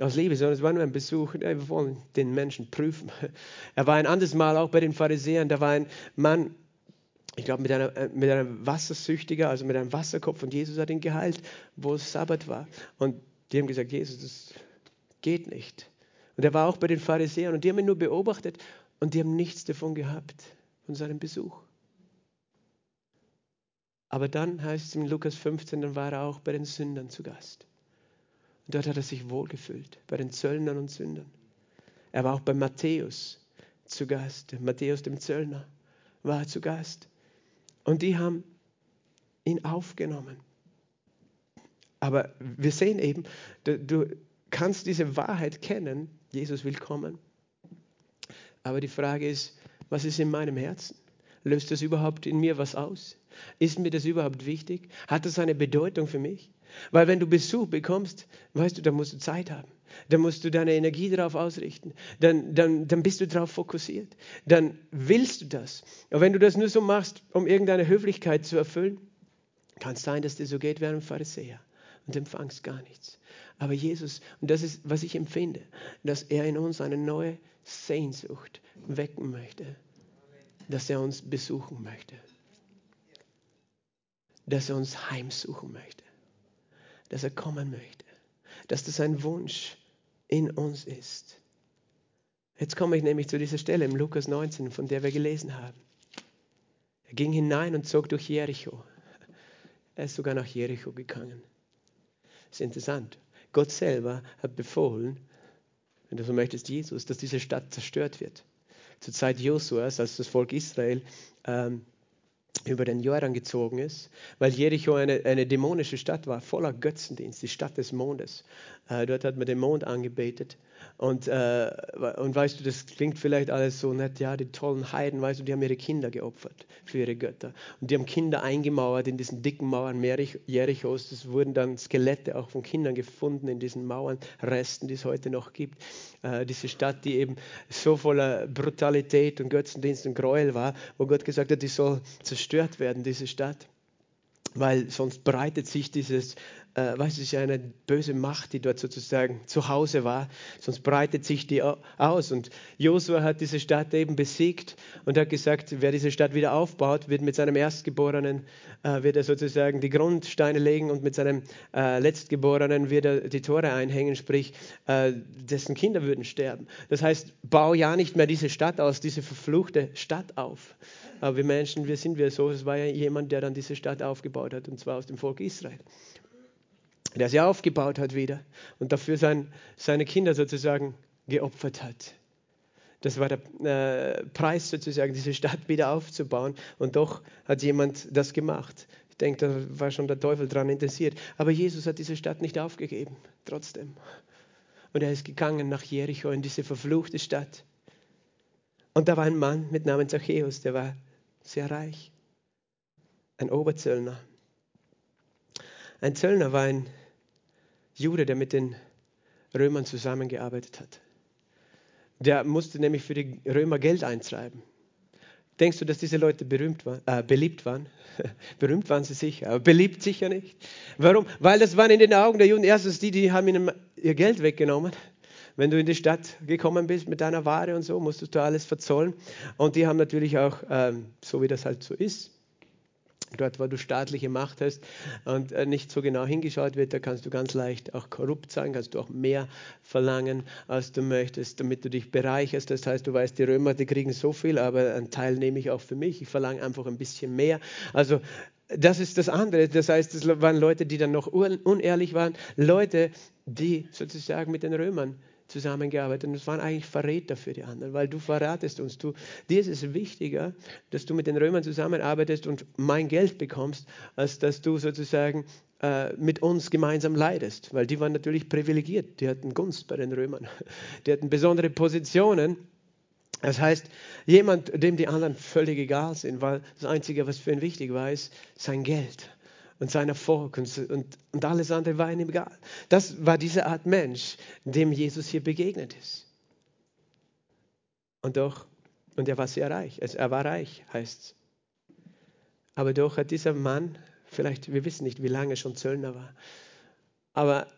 A: aus Liebe, sondern es war nur ein Besuch, wir wollen den Menschen prüfen. Er war ein anderes Mal auch bei den Pharisäern, da war ein Mann, ich glaube, mit, einer, äh, mit einem Wassersüchtiger, also mit einem Wasserkopf und Jesus hat ihn geheilt, wo es Sabbat war. Und die haben gesagt, Jesus, das geht nicht. Und er war auch bei den Pharisäern und die haben ihn nur beobachtet und die haben nichts davon gehabt, von seinem Besuch. Aber dann heißt es in Lukas 15, dann war er auch bei den Sündern zu Gast. Und dort hat er sich wohlgefühlt, bei den Zöllnern und Sündern. Er war auch bei Matthäus zu Gast, Matthäus dem Zöllner war zu Gast. Und die haben ihn aufgenommen. Aber wir sehen eben, du, du kannst diese Wahrheit kennen, Jesus will kommen. Aber die Frage ist, was ist in meinem Herzen? Löst das überhaupt in mir was aus? Ist mir das überhaupt wichtig? Hat das eine Bedeutung für mich? Weil wenn du Besuch bekommst, weißt du, da musst du Zeit haben. Dann musst du deine Energie darauf ausrichten. Dann, dann, dann bist du darauf fokussiert. Dann willst du das. Aber wenn du das nur so machst, um irgendeine Höflichkeit zu erfüllen, kann es sein, dass dir so geht wie einem Pharisäer und empfangst gar nichts. Aber Jesus, und das ist, was ich empfinde, dass er in uns eine neue Sehnsucht wecken möchte, dass er uns besuchen möchte, dass er uns heimsuchen möchte, dass er kommen möchte, dass das ein Wunsch in uns ist. Jetzt komme ich nämlich zu dieser Stelle im Lukas 19, von der wir gelesen haben. Er ging hinein und zog durch Jericho. Er ist sogar nach Jericho gegangen. Das ist interessant. Gott selber hat befohlen, wenn du so möchtest, Jesus, dass diese Stadt zerstört wird. Zur Zeit Josuas, als das Volk Israel ähm, über den Jordan gezogen ist, weil Jericho eine, eine dämonische Stadt war, voller Götzendienst, die Stadt des Mondes. Äh, dort hat man den Mond angebetet. Und, äh, und weißt du, das klingt vielleicht alles so nett, ja, die tollen Heiden, weißt du, die haben ihre Kinder geopfert für ihre Götter. Und die haben Kinder eingemauert in diesen dicken Mauern Jerichos. Es wurden dann Skelette auch von Kindern gefunden in diesen Mauern, Resten, die es heute noch gibt. Äh, diese Stadt, die eben so voller Brutalität und Götzendienst und Gräuel war, wo Gott gesagt hat, die soll zerstört werden, diese Stadt weil sonst breitet sich dieses, äh, was ist ja eine böse Macht, die dort sozusagen zu Hause war, sonst breitet sich die aus. Und Josua hat diese Stadt eben besiegt und hat gesagt, wer diese Stadt wieder aufbaut, wird mit seinem Erstgeborenen, äh, wird er sozusagen die Grundsteine legen und mit seinem äh, Letztgeborenen wird er die Tore einhängen, sprich, äh, dessen Kinder würden sterben. Das heißt, bau ja nicht mehr diese Stadt aus, diese verfluchte Stadt auf. Aber wir Menschen, wir sind wir so. Es war ja jemand, der dann diese Stadt aufgebaut hat, und zwar aus dem Volk Israel. Der sie aufgebaut hat wieder und dafür sein, seine Kinder sozusagen geopfert hat. Das war der äh, Preis sozusagen, diese Stadt wieder aufzubauen. Und doch hat jemand das gemacht. Ich denke, da war schon der Teufel daran interessiert. Aber Jesus hat diese Stadt nicht aufgegeben, trotzdem. Und er ist gegangen nach Jericho, in diese verfluchte Stadt. Und da war ein Mann mit Namen Zachäus, der war sehr reich. Ein Oberzöllner. Ein Zöllner war ein Jude, der mit den Römern zusammengearbeitet hat. Der musste nämlich für die Römer Geld eintreiben. Denkst du, dass diese Leute berühmt war, äh, beliebt waren? berühmt waren sie sicher, aber beliebt sicher nicht. Warum? Weil das waren in den Augen der Juden erstens die, die haben ihnen ihr Geld weggenommen. Wenn du in die Stadt gekommen bist mit deiner Ware und so, musstest du alles verzollen. Und die haben natürlich auch, ähm, so wie das halt so ist, dort, wo du staatliche Macht hast und äh, nicht so genau hingeschaut wird, da kannst du ganz leicht auch korrupt sein, kannst du auch mehr verlangen, als du möchtest, damit du dich bereicherst. Das heißt, du weißt, die Römer, die kriegen so viel, aber einen Teil nehme ich auch für mich. Ich verlange einfach ein bisschen mehr. Also das ist das andere. Das heißt, es waren Leute, die dann noch unehrlich waren, Leute, die sozusagen mit den Römern zusammengearbeitet. Und es waren eigentlich Verräter für die anderen, weil du verratest uns. Du, dir ist es wichtiger, dass du mit den Römern zusammenarbeitest und mein Geld bekommst, als dass du sozusagen äh, mit uns gemeinsam leidest, weil die waren natürlich privilegiert, die hatten Gunst bei den Römern, die hatten besondere Positionen. Das heißt, jemand, dem die anderen völlig egal sind, weil das Einzige, was für ihn wichtig war, ist sein Geld und sein Erfolg und, und, alles andere war ihm egal. Das war diese Art Mensch, dem Jesus hier begegnet ist. Und doch, und er war sehr reich. Er war reich, heißt es. Aber doch hat dieser Mann, vielleicht, wir wissen nicht, wie lange schon Zöllner war, aber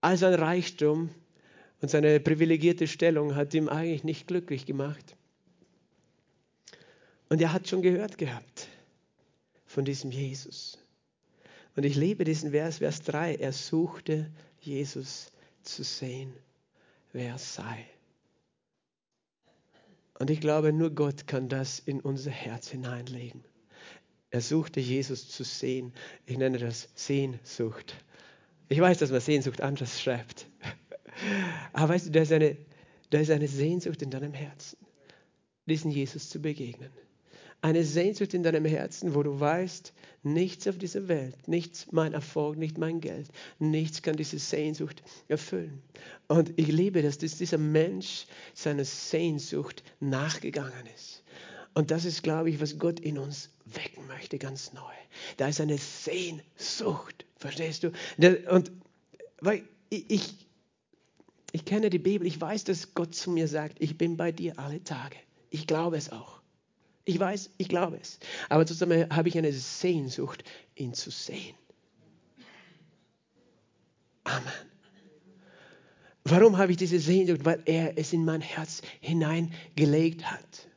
A: all sein Reichtum und seine privilegierte Stellung hat ihm eigentlich nicht glücklich gemacht. Und er hat schon gehört gehabt von diesem Jesus. Und ich liebe diesen Vers, Vers 3. Er suchte Jesus zu sehen, wer er sei. Und ich glaube, nur Gott kann das in unser Herz hineinlegen. Er suchte Jesus zu sehen. Ich nenne das Sehnsucht. Ich weiß, dass man Sehnsucht anders schreibt. Aber weißt du, da ist eine, da ist eine Sehnsucht in deinem Herzen, diesen Jesus zu begegnen. Eine Sehnsucht in deinem Herzen, wo du weißt, nichts auf dieser Welt, nichts mein Erfolg, nicht mein Geld, nichts kann diese Sehnsucht erfüllen. Und ich liebe das, dass dieser Mensch seiner Sehnsucht nachgegangen ist. Und das ist, glaube ich, was Gott in uns wecken möchte, ganz neu. Da ist eine Sehnsucht, verstehst du? Und weil ich, ich kenne die Bibel, ich weiß, dass Gott zu mir sagt, ich bin bei dir alle Tage. Ich glaube es auch. Ich weiß, ich glaube es. Aber zusammen habe ich eine Sehnsucht, ihn zu sehen. Amen. Warum habe ich diese Sehnsucht? Weil er es in mein Herz hineingelegt hat.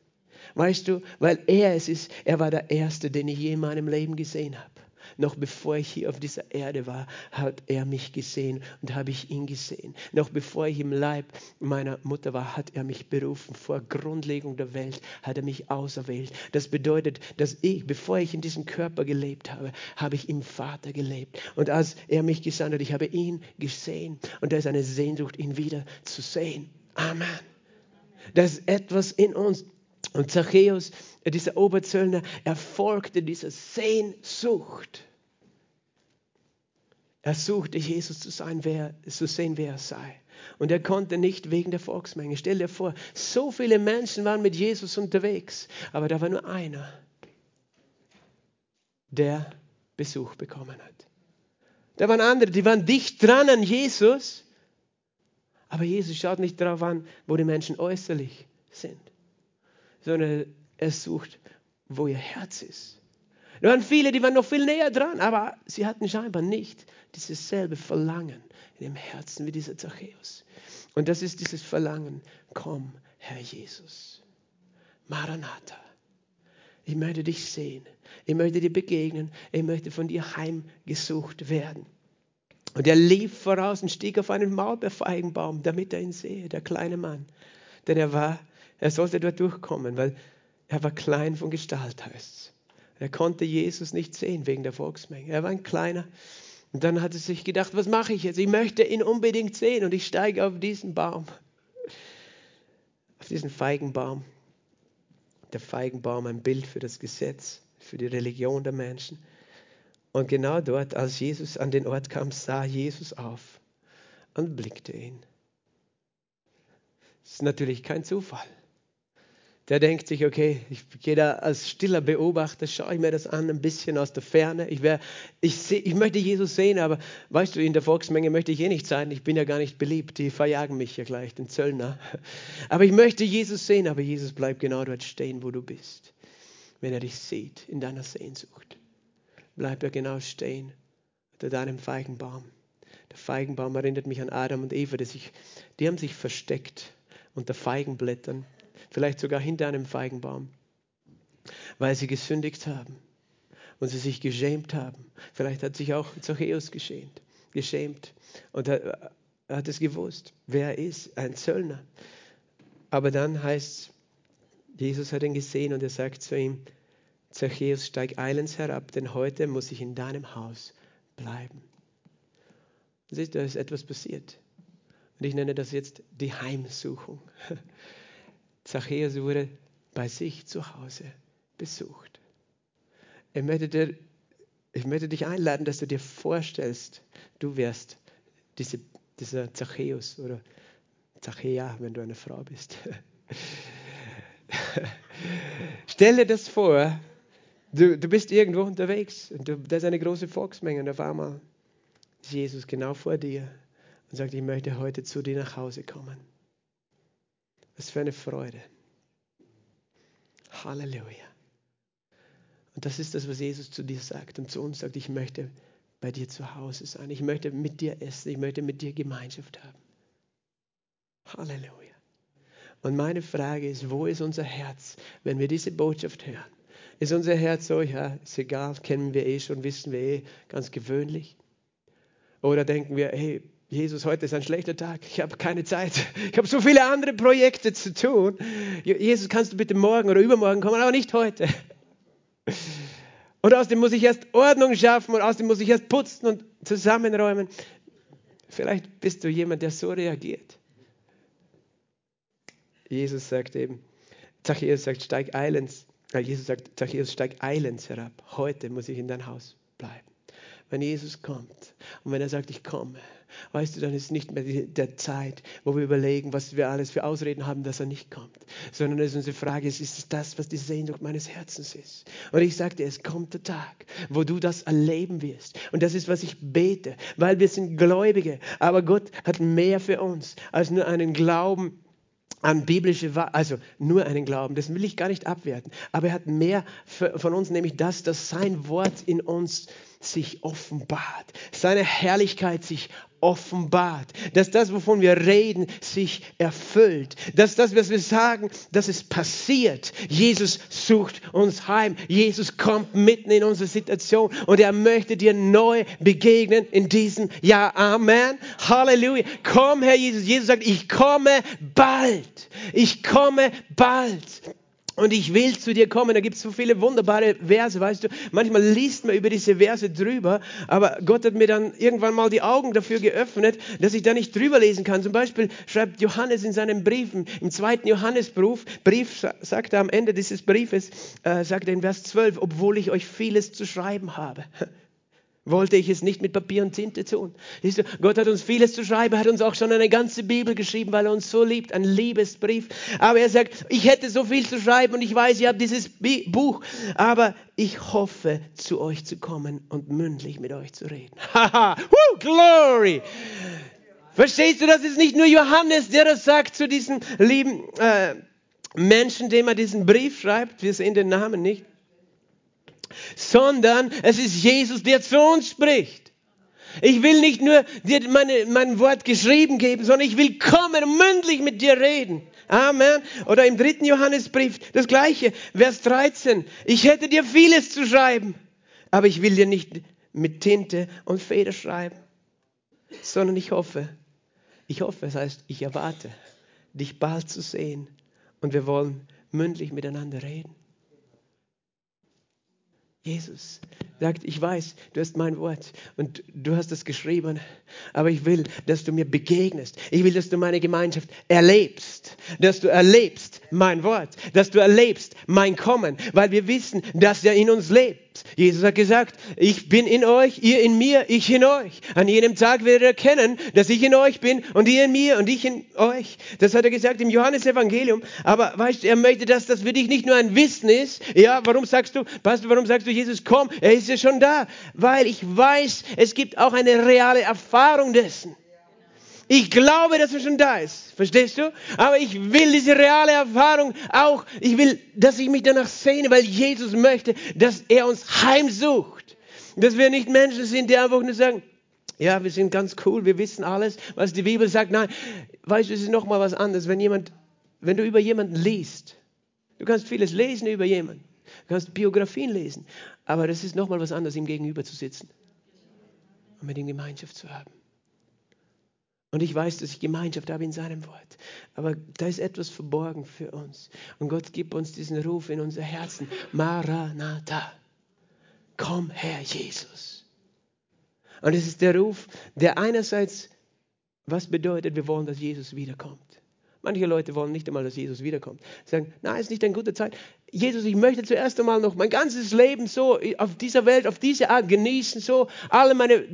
A: Weißt du, weil er es ist, er war der Erste, den ich je in meinem Leben gesehen habe. Noch bevor ich hier auf dieser Erde war, hat er mich gesehen und habe ich ihn gesehen. Noch bevor ich im Leib meiner Mutter war, hat er mich berufen. Vor Grundlegung der Welt hat er mich auserwählt. Das bedeutet, dass ich, bevor ich in diesem Körper gelebt habe, habe ich im Vater gelebt. Und als er mich gesandt hat, ich habe ihn gesehen. Und da ist eine Sehnsucht, ihn wieder zu sehen. Amen. Das ist etwas in uns. Und Zachäus, dieser Oberzöllner, er folgte dieser Sehnsucht. Er suchte Jesus zu, sein, wer, zu sehen, wer er sei. Und er konnte nicht wegen der Volksmenge. Stell dir vor, so viele Menschen waren mit Jesus unterwegs, aber da war nur einer, der Besuch bekommen hat. Da waren andere, die waren dicht dran an Jesus, aber Jesus schaut nicht darauf an, wo die Menschen äußerlich sind sondern er sucht, wo ihr Herz ist. Da waren viele, die waren noch viel näher dran, aber sie hatten scheinbar nicht dieses selbe Verlangen in dem Herzen wie dieser Zachäus. Und das ist dieses Verlangen, komm, Herr Jesus. Maranatha. Ich möchte dich sehen. Ich möchte dir begegnen. Ich möchte von dir heimgesucht werden. Und er lief voraus und stieg auf einen Maulbeerfeigenbaum, damit er ihn sehe, der kleine Mann. Denn er war er sollte dort durchkommen, weil er war klein von Gestalt, heißt Er konnte Jesus nicht sehen wegen der Volksmenge. Er war ein kleiner. Und dann hat er sich gedacht, was mache ich jetzt? Ich möchte ihn unbedingt sehen und ich steige auf diesen Baum, auf diesen Feigenbaum. Der Feigenbaum ein Bild für das Gesetz, für die Religion der Menschen. Und genau dort, als Jesus an den Ort kam, sah Jesus auf und blickte ihn. Das ist natürlich kein Zufall. Der denkt sich, okay, ich gehe da als stiller Beobachter, schaue ich mir das an, ein bisschen aus der Ferne. Ich, wär, ich, seh, ich möchte Jesus sehen, aber weißt du, in der Volksmenge möchte ich eh nicht sein. Ich bin ja gar nicht beliebt. Die verjagen mich ja gleich, den Zöllner. Aber ich möchte Jesus sehen, aber Jesus bleibt genau dort stehen, wo du bist. Wenn er dich sieht, in deiner Sehnsucht, bleibt er genau stehen unter deinem Feigenbaum. Der Feigenbaum erinnert mich an Adam und Eva, die, sich, die haben sich versteckt unter Feigenblättern vielleicht sogar hinter einem Feigenbaum, weil sie gesündigt haben und sie sich geschämt haben. Vielleicht hat sich auch Zachäus geschämt, geschämt und er hat es gewusst, wer er ist, ein Zöllner. Aber dann heißt Jesus hat ihn gesehen und er sagt zu ihm, Zachäus, steig eilends herab, denn heute muss ich in deinem Haus bleiben. Siehst du, da ist etwas passiert. Und ich nenne das jetzt die Heimsuchung. Zachäus wurde bei sich zu Hause besucht. Ich möchte, dir, ich möchte dich einladen, dass du dir vorstellst, du wärst diese, dieser Zachäus oder Zachäa, wenn du eine Frau bist. Stell dir das vor, du, du bist irgendwo unterwegs und du, da ist eine große Volksmenge und auf einmal ist Jesus genau vor dir und sagt, ich möchte heute zu dir nach Hause kommen. Was für eine Freude. Halleluja. Und das ist das, was Jesus zu dir sagt und zu uns sagt, ich möchte bei dir zu Hause sein. Ich möchte mit dir essen. Ich möchte mit dir Gemeinschaft haben. Halleluja. Und meine Frage ist, wo ist unser Herz, wenn wir diese Botschaft hören? Ist unser Herz so, ja, ist egal, kennen wir eh schon, wissen wir eh, ganz gewöhnlich? Oder denken wir, hey, Jesus, heute ist ein schlechter Tag, ich habe keine Zeit, ich habe so viele andere Projekte zu tun. Jesus, kannst du bitte morgen oder übermorgen kommen, aber nicht heute. Und außerdem muss ich erst Ordnung schaffen und außerdem muss ich erst putzen und zusammenräumen. Vielleicht bist du jemand, der so reagiert. Jesus sagt eben, Zachäus sagt, steig eilends. Jesus sagt, Zachäus, steig eilends herab. Heute muss ich in dein Haus bleiben. Wenn Jesus kommt. Und wenn er sagt, ich komme, Weißt du, dann ist nicht mehr die, der Zeit, wo wir überlegen, was wir alles für Ausreden haben, dass er nicht kommt, sondern es ist unsere Frage, ist, ist das, was die Sehnsucht meines Herzens ist? Und ich dir, es kommt der Tag, wo du das erleben wirst. Und das ist, was ich bete, weil wir sind Gläubige, aber Gott hat mehr für uns als nur einen Glauben an biblische, also nur einen Glauben, das will ich gar nicht abwerten, aber er hat mehr von uns, nämlich das, dass sein Wort in uns sich offenbart, seine Herrlichkeit sich offenbart, dass das, wovon wir reden, sich erfüllt, dass das, was wir sagen, dass es passiert. Jesus sucht uns heim. Jesus kommt mitten in unsere Situation und er möchte dir neu begegnen in diesem Jahr. Amen. Halleluja. Komm, Herr Jesus. Jesus sagt, ich komme bald. Ich komme bald. Und ich will zu dir kommen. Da gibt es so viele wunderbare Verse, weißt du. Manchmal liest man über diese Verse drüber, aber Gott hat mir dann irgendwann mal die Augen dafür geöffnet, dass ich da nicht drüber lesen kann. Zum Beispiel schreibt Johannes in seinen Briefen, im zweiten Johannesbrief, Brief sagt er am Ende dieses Briefes, äh, sagt er in Vers 12, obwohl ich euch vieles zu schreiben habe wollte ich es nicht mit Papier und Tinte tun. Siehst du, Gott hat uns vieles zu schreiben, hat uns auch schon eine ganze Bibel geschrieben, weil er uns so liebt, ein Liebesbrief. Aber er sagt, ich hätte so viel zu schreiben und ich weiß, ihr habt dieses Buch, aber ich hoffe, zu euch zu kommen und mündlich mit euch zu reden. Haha, glory! Verstehst du, das ist nicht nur Johannes, der das sagt zu diesem lieben äh, Menschen, dem er diesen Brief schreibt. Wir sehen den Namen nicht sondern es ist Jesus, der zu uns spricht. Ich will nicht nur dir meine, mein Wort geschrieben geben, sondern ich will kommen mündlich mit dir reden. Amen. Oder im dritten Johannesbrief das gleiche, Vers 13. Ich hätte dir vieles zu schreiben, aber ich will dir nicht mit Tinte und Feder schreiben, sondern ich hoffe, ich hoffe, das heißt, ich erwarte, dich bald zu sehen und wir wollen mündlich miteinander reden. Jesus sagt, ich weiß, du hast mein Wort und du hast es geschrieben, aber ich will, dass du mir begegnest. Ich will, dass du meine Gemeinschaft erlebst, dass du erlebst mein Wort, dass du erlebst mein Kommen, weil wir wissen, dass er in uns lebt. Jesus hat gesagt, ich bin in euch, ihr in mir, ich in euch. An jedem Tag werdet ihr erkennen, dass ich in euch bin und ihr in mir und ich in euch. Das hat er gesagt im Johannesevangelium. Aber weißt du, er möchte, dass das für dich nicht nur ein Wissen ist. Ja, warum sagst du, Pastor, warum sagst du, Jesus, komm, er ist ja schon da? Weil ich weiß, es gibt auch eine reale Erfahrung dessen. Ich glaube, dass er schon da ist. Verstehst du? Aber ich will diese reale Erfahrung auch. Ich will, dass ich mich danach sehne, weil Jesus möchte, dass er uns heimsucht. Dass wir nicht Menschen sind, die einfach nur sagen, ja, wir sind ganz cool, wir wissen alles, was die Bibel sagt. Nein, weißt du, es ist nochmal was anderes. Wenn jemand, wenn du über jemanden liest, du kannst vieles lesen über jemanden, du kannst Biografien lesen, aber das ist nochmal was anderes, ihm gegenüber zu sitzen und mit ihm Gemeinschaft zu haben. Und ich weiß, dass ich Gemeinschaft habe in seinem Wort. Aber da ist etwas verborgen für uns. Und Gott gibt uns diesen Ruf in unser Herzen. Maranatha. Komm her, Jesus. Und es ist der Ruf, der einerseits was bedeutet, wir wollen, dass Jesus wiederkommt. Manche Leute wollen nicht einmal, dass Jesus wiederkommt. Sie sagen, na, ist nicht eine gute Zeit. Jesus, ich möchte zuerst einmal noch mein ganzes Leben so auf dieser Welt, auf diese Art genießen, so alle meine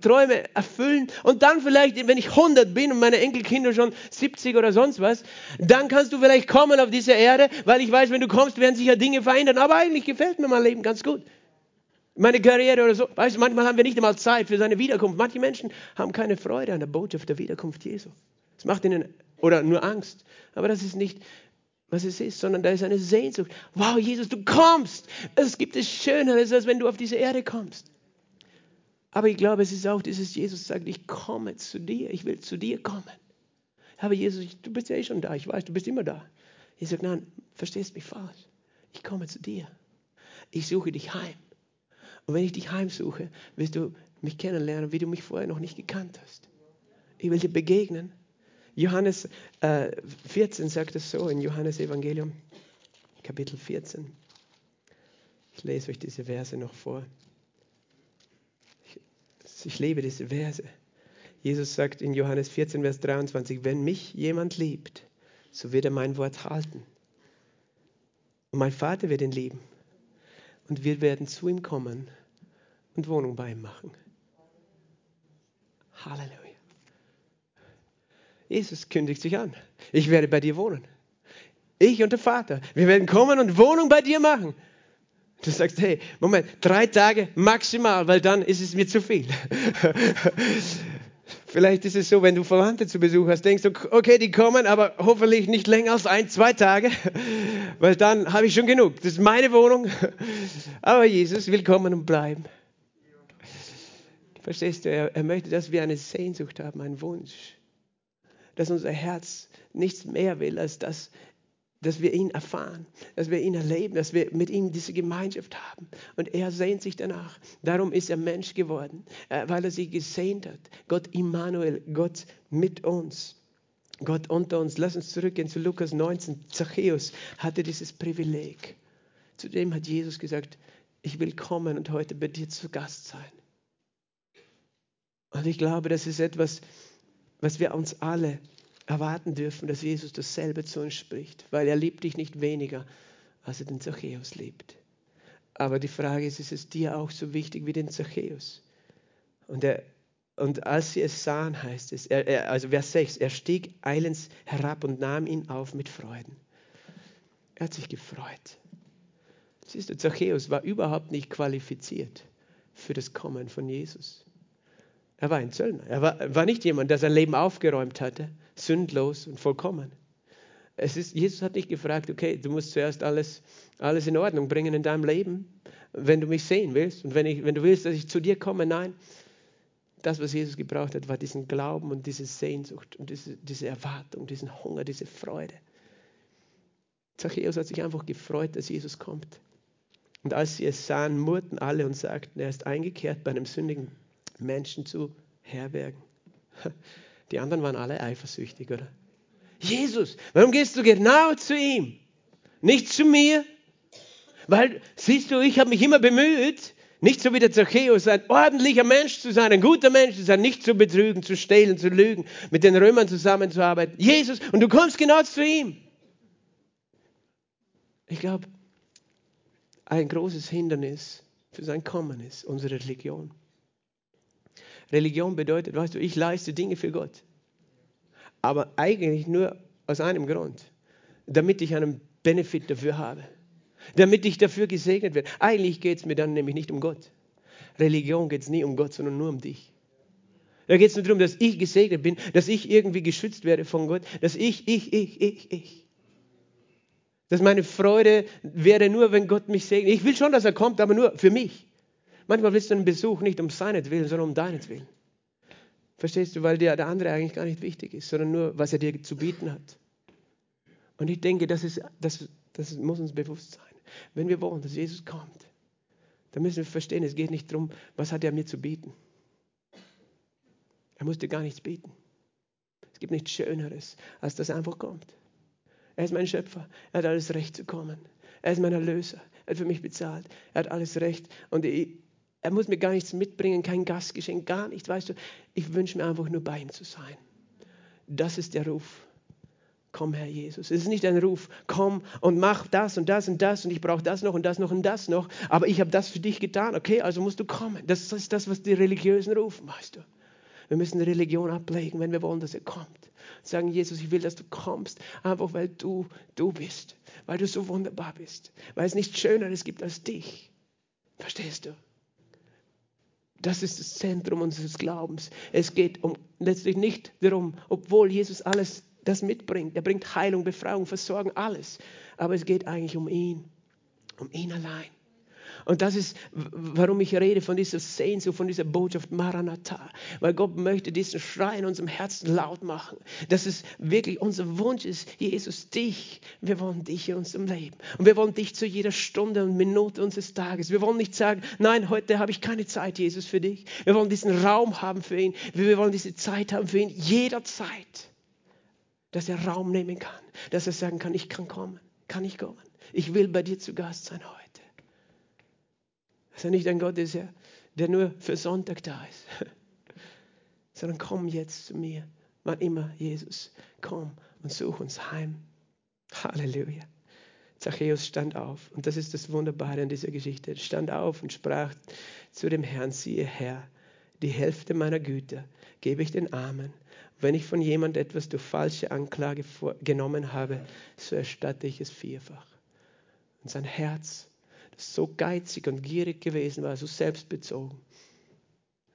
A: Träume erfüllen. Und dann vielleicht, wenn ich 100 bin und meine Enkelkinder schon 70 oder sonst was, dann kannst du vielleicht kommen auf diese Erde, weil ich weiß, wenn du kommst, werden sich ja Dinge verändern. Aber eigentlich gefällt mir mein Leben ganz gut meine Karriere oder so. Weißt du, manchmal haben wir nicht einmal Zeit für seine Wiederkunft. Manche Menschen haben keine Freude an der Botschaft der Wiederkunft Jesu. Es macht ihnen oder nur Angst. Aber das ist nicht, was es ist, sondern da ist eine Sehnsucht. Wow, Jesus, du kommst. Es gibt es Schöneres, als wenn du auf diese Erde kommst. Aber ich glaube, es ist auch dieses, Jesus sagt, ich komme zu dir, ich will zu dir kommen. Aber Jesus, du bist ja eh schon da, ich weiß, du bist immer da. Ich sage, nein, verstehst mich falsch. Ich komme zu dir. Ich suche dich heim. Und wenn ich dich heimsuche, wirst du mich kennenlernen, wie du mich vorher noch nicht gekannt hast. Ich will dir begegnen Johannes äh, 14 sagt es so in Johannes Evangelium, Kapitel 14. Ich lese euch diese Verse noch vor. Ich, ich liebe diese Verse. Jesus sagt in Johannes 14, Vers 23, wenn mich jemand liebt, so wird er mein Wort halten. Und mein Vater wird ihn lieben. Und wir werden zu ihm kommen und Wohnung bei ihm machen. Halleluja. Jesus kündigt sich an. Ich werde bei dir wohnen. Ich und der Vater. Wir werden kommen und Wohnung bei dir machen. Du sagst, hey, Moment, drei Tage maximal, weil dann ist es mir zu viel. Vielleicht ist es so, wenn du Verwandte zu Besuch hast, denkst du, okay, die kommen, aber hoffentlich nicht länger als ein, zwei Tage, weil dann habe ich schon genug. Das ist meine Wohnung. Aber Jesus will kommen und bleiben. Verstehst du, er, er möchte, dass wir eine Sehnsucht haben, einen Wunsch dass unser Herz nichts mehr will, als das, dass wir ihn erfahren, dass wir ihn erleben, dass wir mit ihm diese Gemeinschaft haben. Und er sehnt sich danach. Darum ist er Mensch geworden, äh, weil er sich gesehnt hat. Gott Immanuel, Gott mit uns. Gott unter uns. Lass uns zurückgehen zu Lukas 19. Zachäus hatte dieses Privileg. Zudem hat Jesus gesagt, ich will kommen und heute bei dir zu Gast sein. Und ich glaube, das ist etwas, was wir uns alle erwarten dürfen, dass Jesus dasselbe zu uns spricht, weil er liebt dich nicht weniger, als er den Zachäus liebt. Aber die Frage ist, ist es dir auch so wichtig wie den Zachäus? Und, er, und als sie es sahen, heißt es, er, er, also Vers 6, er stieg eilends herab und nahm ihn auf mit Freuden. Er hat sich gefreut. Siehst du, Zachäus war überhaupt nicht qualifiziert für das Kommen von Jesus. Er war ein Zöllner. Er war, war nicht jemand, der sein Leben aufgeräumt hatte, sündlos und vollkommen. Es ist, Jesus hat nicht gefragt, okay, du musst zuerst alles, alles in Ordnung bringen in deinem Leben, wenn du mich sehen willst und wenn, ich, wenn du willst, dass ich zu dir komme. Nein, das, was Jesus gebraucht hat, war diesen Glauben und diese Sehnsucht und diese, diese Erwartung, diesen Hunger, diese Freude. Zachäus hat sich einfach gefreut, dass Jesus kommt. Und als sie es sahen, murrten alle und sagten, er ist eingekehrt bei einem sündigen Menschen zu herbergen. Die anderen waren alle eifersüchtig, oder? Jesus, warum gehst du genau zu ihm? Nicht zu mir? Weil, siehst du, ich habe mich immer bemüht, nicht so wie der Zachäus, ein ordentlicher Mensch zu sein, ein guter Mensch zu sein, nicht zu betrügen, zu stehlen, zu lügen, mit den Römern zusammenzuarbeiten. Jesus, und du kommst genau zu ihm. Ich glaube, ein großes Hindernis für sein Kommen ist unsere Religion. Religion bedeutet, weißt du, ich leiste Dinge für Gott. Aber eigentlich nur aus einem Grund, damit ich einen Benefit dafür habe. Damit ich dafür gesegnet werde. Eigentlich geht es mir dann nämlich nicht um Gott. Religion geht es nie um Gott, sondern nur um dich. Da geht es nur darum, dass ich gesegnet bin, dass ich irgendwie geschützt werde von Gott, dass ich, ich, ich, ich, ich. Dass meine Freude wäre nur, wenn Gott mich segnet. Ich will schon, dass er kommt, aber nur für mich. Manchmal willst du einen Besuch nicht um seinetwillen, sondern um deinetwillen. Verstehst du, weil der, der andere eigentlich gar nicht wichtig ist, sondern nur, was er dir zu bieten hat. Und ich denke, das, ist, das, das muss uns bewusst sein. Wenn wir wollen, dass Jesus kommt, dann müssen wir verstehen, es geht nicht darum, was hat er mir zu bieten. Er muss dir gar nichts bieten. Es gibt nichts Schöneres, als dass er einfach kommt. Er ist mein Schöpfer. Er hat alles Recht zu kommen. Er ist mein Erlöser. Er hat für mich bezahlt. Er hat alles Recht. Und ich, er muss mir gar nichts mitbringen, kein Gastgeschenk, gar nichts. Weißt du, ich wünsche mir einfach nur bei ihm zu sein. Das ist der Ruf. Komm, Herr Jesus. Es ist nicht ein Ruf, komm und mach das und das und das und ich brauche das noch und das noch und das noch, aber ich habe das für dich getan, okay, also musst du kommen. Das ist das, was die Religiösen rufen, weißt du. Wir müssen Religion ablegen, wenn wir wollen, dass er kommt. Sagen, Jesus, ich will, dass du kommst, einfach weil du du bist, weil du so wunderbar bist, weil es nichts Schöneres gibt als dich. Verstehst du? Das ist das Zentrum unseres Glaubens. Es geht um, letztlich nicht darum, obwohl Jesus alles das mitbringt. Er bringt Heilung, Befreiung, Versorgung, alles. Aber es geht eigentlich um ihn, um ihn allein. Und das ist, warum ich rede von dieser Sehnsucht, von dieser Botschaft Maranatha. Weil Gott möchte diesen Schrei in unserem Herzen laut machen. Dass es wirklich unser Wunsch ist, Jesus, dich. Wir wollen dich in unserem Leben. Und wir wollen dich zu jeder Stunde und Minute unseres Tages. Wir wollen nicht sagen, nein, heute habe ich keine Zeit, Jesus, für dich. Wir wollen diesen Raum haben für ihn. Wir wollen diese Zeit haben für ihn jederzeit. Dass er Raum nehmen kann. Dass er sagen kann, ich kann kommen. Kann ich kommen. Ich will bei dir zu Gast sein heute dass er nicht ein Gott ist, der nur für Sonntag da ist, sondern komm jetzt zu mir, wann immer, Jesus, komm und such uns heim. Halleluja. Zachäus stand auf und das ist das Wunderbare in dieser Geschichte. Er stand auf und sprach zu dem Herrn, siehe Herr, die Hälfte meiner Güter gebe ich den Armen. Wenn ich von jemand etwas durch falsche Anklage genommen habe, so erstatte ich es vierfach. Und sein Herz so geizig und gierig gewesen war, so selbstbezogen.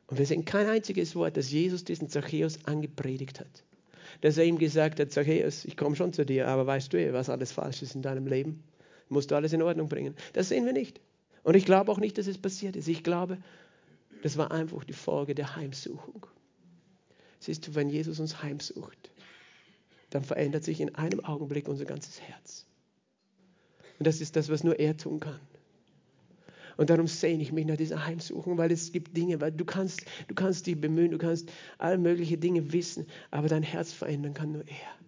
A: Und wir sehen kein einziges Wort, dass Jesus diesen Zachäus angepredigt hat. Dass er ihm gesagt hat, Zachäus, ich komme schon zu dir, aber weißt du, was alles falsch ist in deinem Leben? Musst du alles in Ordnung bringen. Das sehen wir nicht. Und ich glaube auch nicht, dass es passiert ist. Ich glaube, das war einfach die Folge der Heimsuchung. Siehst du, wenn Jesus uns heimsucht, dann verändert sich in einem Augenblick unser ganzes Herz. Und das ist das, was nur er tun kann. Und darum sehne ich mich nach dieser Heimsuchung, weil es gibt Dinge, weil du kannst, du kannst dich bemühen, du kannst alle möglichen Dinge wissen, aber dein Herz verändern kann nur er.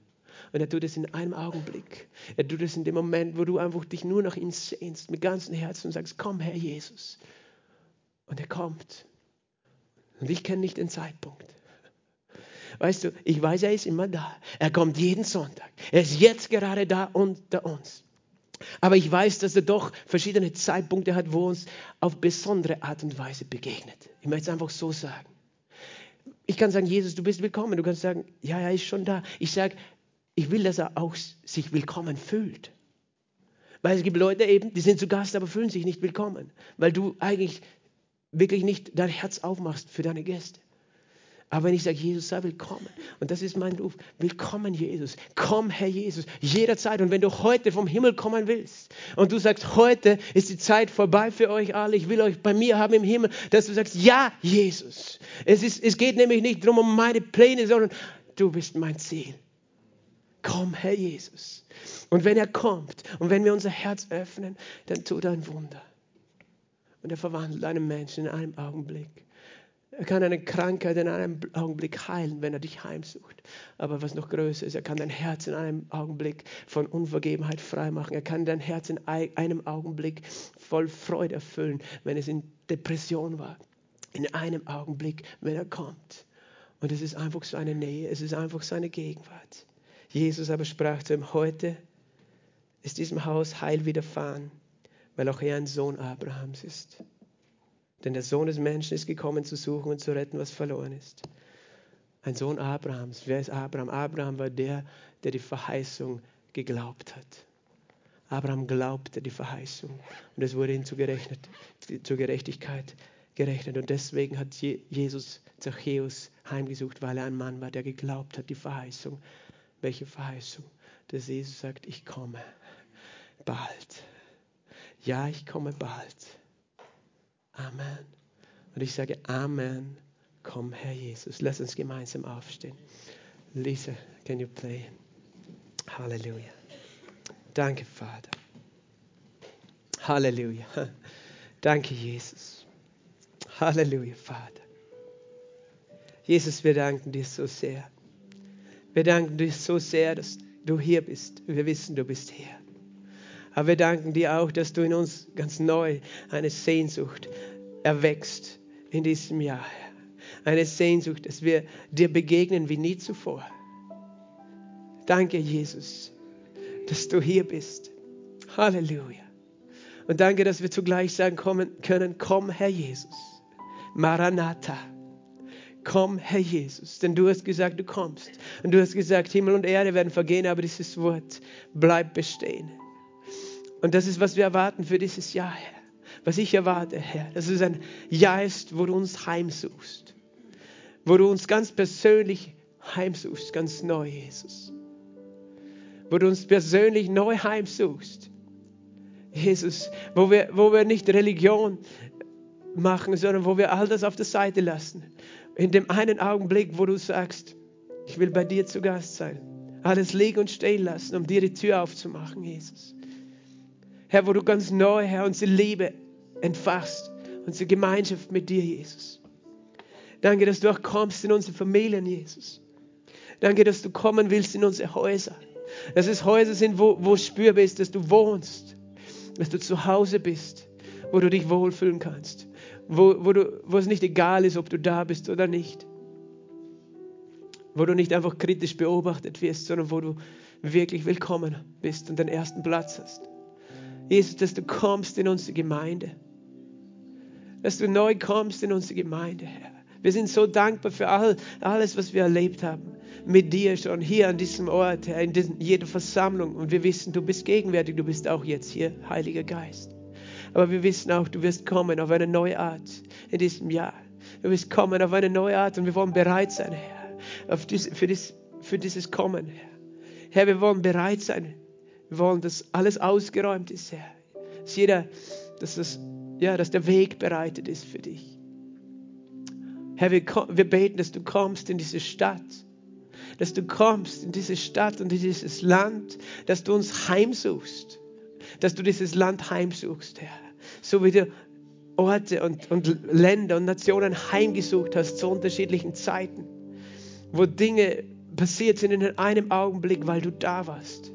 A: Und er tut es in einem Augenblick. Er tut es in dem Moment, wo du einfach dich nur nach ihm sehnst, mit ganzem Herzen und sagst, komm Herr Jesus. Und er kommt. Und ich kenne nicht den Zeitpunkt. Weißt du, ich weiß, er ist immer da. Er kommt jeden Sonntag. Er ist jetzt gerade da unter uns. Aber ich weiß, dass er doch verschiedene Zeitpunkte hat, wo uns auf besondere Art und Weise begegnet. Ich möchte es einfach so sagen. Ich kann sagen, Jesus, du bist willkommen. Du kannst sagen, ja, er ist schon da. Ich sage, ich will, dass er auch sich willkommen fühlt. Weil es gibt Leute eben, die sind zu Gast, aber fühlen sich nicht willkommen. Weil du eigentlich wirklich nicht dein Herz aufmachst für deine Gäste. Aber wenn ich sage, Jesus sei willkommen, und das ist mein Ruf, willkommen Jesus, komm Herr Jesus, jederzeit. Und wenn du heute vom Himmel kommen willst und du sagst, heute ist die Zeit vorbei für euch alle, ich will euch bei mir haben im Himmel, dass du sagst, ja Jesus. Es, ist, es geht nämlich nicht darum um meine Pläne, sondern du bist mein Ziel. Komm Herr Jesus. Und wenn er kommt und wenn wir unser Herz öffnen, dann tut er ein Wunder. Und er verwandelt einen Menschen in einem Augenblick. Er kann eine Krankheit in einem Augenblick heilen, wenn er dich heimsucht. Aber was noch größer ist, er kann dein Herz in einem Augenblick von Unvergebenheit freimachen. Er kann dein Herz in einem Augenblick voll Freude erfüllen, wenn es in Depression war. In einem Augenblick, wenn er kommt. Und es ist einfach seine Nähe, es ist einfach seine Gegenwart. Jesus aber sprach zu ihm, heute ist diesem Haus Heil widerfahren, weil auch er ein Sohn Abrahams ist. Denn der Sohn des Menschen ist gekommen zu suchen und zu retten, was verloren ist. Ein Sohn Abrahams. Wer ist Abraham? Abraham war der, der die Verheißung geglaubt hat. Abraham glaubte die Verheißung und es wurde ihm zur, zur Gerechtigkeit gerechnet. Und deswegen hat Jesus Zachäus heimgesucht, weil er ein Mann war, der geglaubt hat, die Verheißung. Welche Verheißung? Dass Jesus sagt, ich komme bald. Ja, ich komme bald. Amen. Und ich sage Amen. Komm, Herr Jesus. Lass uns gemeinsam aufstehen. Lisa, can you play? Halleluja. Danke, Vater. Halleluja. Danke, Jesus. Halleluja, Vater. Jesus, wir danken dir so sehr. Wir danken dir so sehr, dass du hier bist. Wir wissen, du bist hier. Aber wir danken dir auch, dass du in uns ganz neu eine Sehnsucht erwächst in diesem Jahr. Eine Sehnsucht, dass wir dir begegnen wie nie zuvor. Danke, Jesus, dass du hier bist. Halleluja. Und danke, dass wir zugleich sagen können, komm, Herr Jesus. Maranatha. Komm, Herr Jesus, denn du hast gesagt, du kommst. Und du hast gesagt, Himmel und Erde werden vergehen, aber dieses Wort bleibt bestehen. Und das ist, was wir erwarten für dieses Jahr, Herr. Was ich erwarte, Herr, dass es ein Jahr ist, wo du uns heimsuchst. Wo du uns ganz persönlich heimsuchst, ganz neu, Jesus. Wo du uns persönlich neu heimsuchst. Jesus, wo wir, wo wir nicht Religion machen, sondern wo wir all das auf der Seite lassen. In dem einen Augenblick, wo du sagst, ich will bei dir zu Gast sein. Alles liegen und stehen lassen, um dir die Tür aufzumachen, Jesus. Herr, wo du ganz neu, Herr, unsere Liebe entfachst, unsere Gemeinschaft mit dir, Jesus. Danke, dass du auch kommst in unsere Familien, Jesus. Danke, dass du kommen willst in unsere Häuser. Dass es Häuser sind, wo, wo spürbar ist, dass du wohnst, dass du zu Hause bist, wo du dich wohlfühlen kannst, wo, wo, du, wo es nicht egal ist, ob du da bist oder nicht. Wo du nicht einfach kritisch beobachtet wirst, sondern wo du wirklich willkommen bist und den ersten Platz hast. Jesus, dass du kommst in unsere Gemeinde. Dass du neu kommst in unsere Gemeinde, Herr. Wir sind so dankbar für all, alles, was wir erlebt haben. Mit dir schon hier an diesem Ort, Herr, in diesen, jeder Versammlung. Und wir wissen, du bist gegenwärtig, du bist auch jetzt hier, Heiliger Geist. Aber wir wissen auch, du wirst kommen auf eine neue Art in diesem Jahr. Du wirst kommen auf eine neue Art und wir wollen bereit sein, Herr, dies, für, dies, für dieses Kommen, Herr. Herr, wir wollen bereit sein. Wir wollen, dass alles ausgeräumt ist, Herr. Dass jeder, dass, das, ja, dass der Weg bereitet ist für dich. Herr, wir, wir beten, dass du kommst in diese Stadt dass du kommst in diese Stadt und in dieses Land, dass du uns heimsuchst, dass du dieses Land heimsuchst, Herr so wie du Orte und, und Länder und Nationen heimgesucht hast zu unterschiedlichen Zeiten, wo Dinge passiert sind in einem Augenblick, weil du da warst,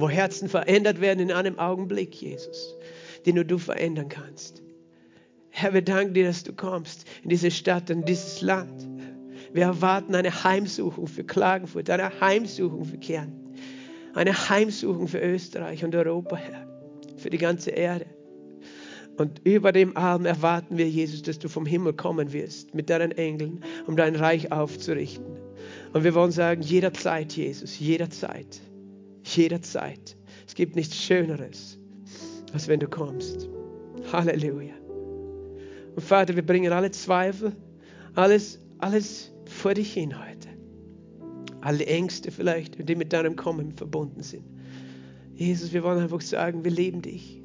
A: wo Herzen verändert werden in einem Augenblick, Jesus, die nur du verändern kannst. Herr, wir danken dir, dass du kommst in diese Stadt, in dieses Land. Wir erwarten eine Heimsuchung für Klagenfurt, eine Heimsuchung für Kern, eine Heimsuchung für Österreich und Europa, Herr, für die ganze Erde. Und über dem Arm erwarten wir, Jesus, dass du vom Himmel kommen wirst mit deinen Engeln, um dein Reich aufzurichten. Und wir wollen sagen, jederzeit, Jesus, jederzeit, jederzeit. Es gibt nichts Schöneres, als wenn du kommst. Halleluja. Und Vater, wir bringen alle Zweifel, alles, alles vor dich hin heute. Alle Ängste vielleicht, die mit deinem Kommen verbunden sind. Jesus, wir wollen einfach sagen, wir lieben dich.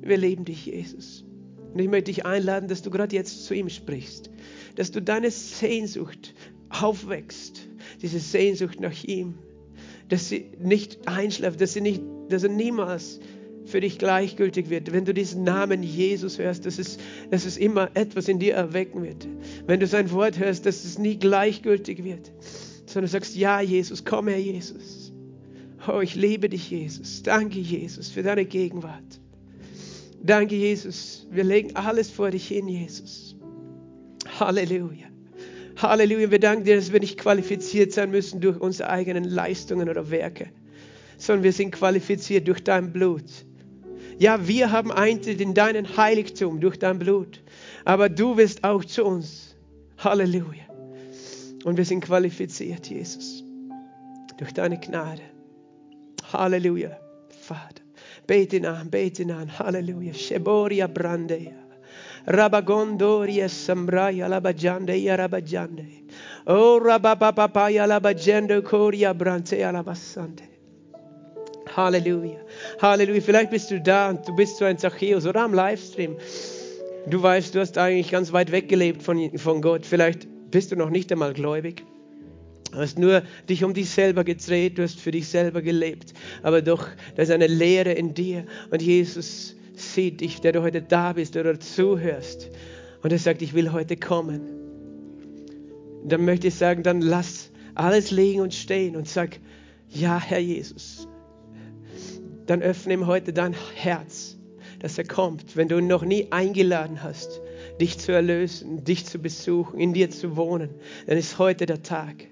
A: Wir lieben dich, Jesus. Und ich möchte dich einladen, dass du gerade jetzt zu ihm sprichst, dass du deine Sehnsucht aufwächst, diese Sehnsucht nach ihm, dass sie nicht einschläft, dass, sie nicht, dass er niemals für dich gleichgültig wird. Wenn du diesen Namen Jesus hörst, dass es, dass es immer etwas in dir erwecken wird. Wenn du sein Wort hörst, dass es nie gleichgültig wird, sondern du sagst, ja Jesus, komm her Jesus. Oh, ich liebe dich Jesus. Danke Jesus für deine Gegenwart. Danke, Jesus. Wir legen alles vor dich hin, Jesus. Halleluja. Halleluja. Wir danken dir, dass wir nicht qualifiziert sein müssen durch unsere eigenen Leistungen oder Werke, sondern wir sind qualifiziert durch dein Blut. Ja, wir haben Eintritt in deinen Heiligtum durch dein Blut, aber du wirst auch zu uns. Halleluja. Und wir sind qualifiziert, Jesus, durch deine Gnade. Halleluja, Vater. Bete ihn an, bete ihn an. Halleluja. Sheboria brandeya. Rabagondoria sambraya labajandeya rabajande. Oh, rabababaya labajendo koria brante alabasante. Halleluja. Halleluja. Vielleicht bist du da und du bist so ein Zachäus oder am Livestream. Du weißt, du hast eigentlich ganz weit weg gelebt von, von Gott. Vielleicht bist du noch nicht einmal gläubig. Du hast nur dich um dich selber gedreht, du hast für dich selber gelebt. Aber doch, da ist eine Lehre in dir. Und Jesus sieht dich, der du heute da bist oder zuhörst. Und er sagt, ich will heute kommen. Dann möchte ich sagen, dann lass alles liegen und stehen und sag, ja, Herr Jesus. Dann öffne ihm heute dein Herz, dass er kommt, wenn du ihn noch nie eingeladen hast, dich zu erlösen, dich zu besuchen, in dir zu wohnen. Dann ist heute der Tag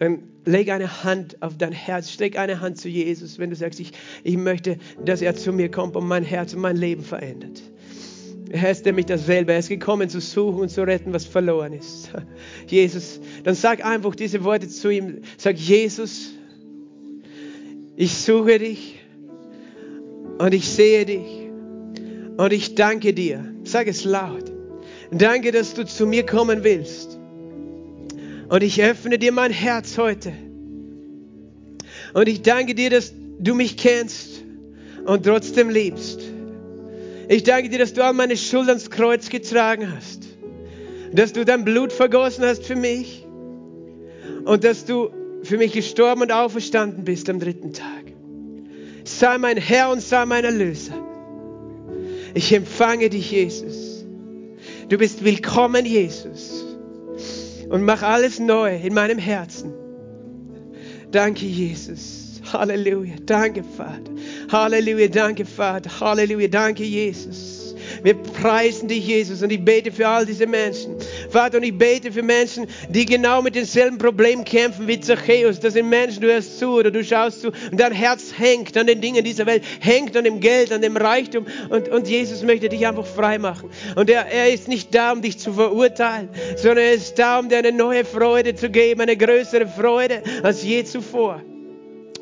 A: dann leg eine Hand auf dein Herz, streck eine Hand zu Jesus, wenn du sagst, ich, ich möchte, dass er zu mir kommt und mein Herz und mein Leben verändert. Er ist nämlich dasselbe. Er ist gekommen zu suchen und zu retten, was verloren ist. Jesus, dann sag einfach diese Worte zu ihm. Sag, Jesus, ich suche dich und ich sehe dich und ich danke dir. Sag es laut. Danke, dass du zu mir kommen willst. Und ich öffne dir mein Herz heute. Und ich danke dir, dass du mich kennst und trotzdem liebst. Ich danke dir, dass du all meine Schuld ans Kreuz getragen hast. Dass du dein Blut vergossen hast für mich. Und dass du für mich gestorben und auferstanden bist am dritten Tag. Sei mein Herr und sei mein Erlöser. Ich empfange dich, Jesus. Du bist willkommen, Jesus und mach alles neu in meinem Herzen. Danke, Jesus. Halleluja. Danke, Vater. Halleluja. Danke, Vater. Halleluja. Danke, Jesus. Wir preisen dich, Jesus, und ich bete für all diese Menschen. Vater, und ich bete für Menschen, die genau mit denselben Problemen kämpfen wie Zachäus. Das sind Menschen, du hörst zu oder du schaust zu und dein Herz hängt an den Dingen dieser Welt, hängt an dem Geld, an dem Reichtum. Und, und Jesus möchte dich einfach frei machen. Und er, er ist nicht da, um dich zu verurteilen, sondern er ist da, um dir eine neue Freude zu geben, eine größere Freude als je zuvor.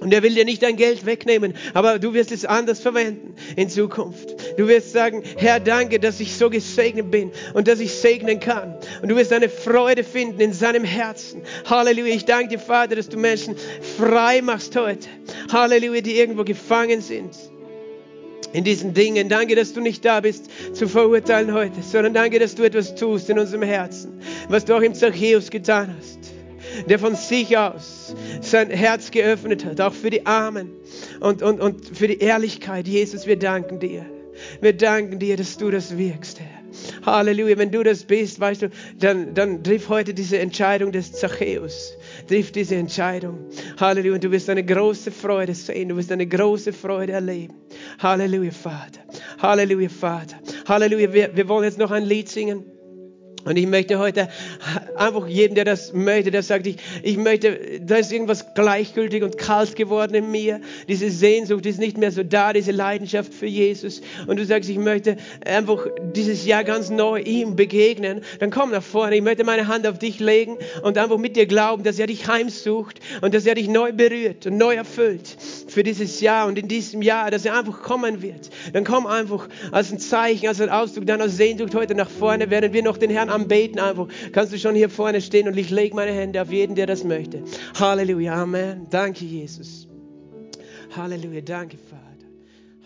A: Und er will dir nicht dein Geld wegnehmen, aber du wirst es anders verwenden in Zukunft. Du wirst sagen, Herr, danke, dass ich so gesegnet bin und dass ich segnen kann. Und du wirst eine Freude finden in seinem Herzen. Halleluja. Ich danke dir, Vater, dass du Menschen frei machst heute. Halleluja, die irgendwo gefangen sind in diesen Dingen. Danke, dass du nicht da bist zu verurteilen heute, sondern danke, dass du etwas tust in unserem Herzen, was du auch im Zachäus getan hast der von sich aus sein Herz geöffnet hat, auch für die Armen und, und, und für die Ehrlichkeit. Jesus, wir danken dir. Wir danken dir, dass du das wirkst, Herr. Halleluja. Wenn du das bist, weißt du, dann, dann triff heute diese Entscheidung des Zachäus. Triff diese Entscheidung. Halleluja. Und du wirst eine große Freude sehen. Du wirst eine große Freude erleben. Halleluja, Vater. Halleluja, Vater. Halleluja. Wir, wir wollen jetzt noch ein Lied singen. Und ich möchte heute einfach jedem, der das möchte, der sagt, ich, ich möchte, da ist irgendwas gleichgültig und kalt geworden in mir. Diese Sehnsucht ist nicht mehr so da, diese Leidenschaft für Jesus. Und du sagst, ich möchte einfach dieses Jahr ganz neu ihm begegnen. Dann komm nach vorne. Ich möchte meine Hand auf dich legen und einfach mit dir glauben, dass er dich heimsucht und dass er dich neu berührt und neu erfüllt für dieses Jahr und in diesem Jahr, dass er einfach kommen wird. Dann komm einfach als ein Zeichen, als ein Ausdruck deiner Sehnsucht heute nach vorne, während wir noch den Herrn am Beten einfach. Kannst du schon hier vorne stehen und ich lege meine Hände auf jeden, der das möchte. Halleluja, Amen. Danke, Jesus. Halleluja, danke, Vater.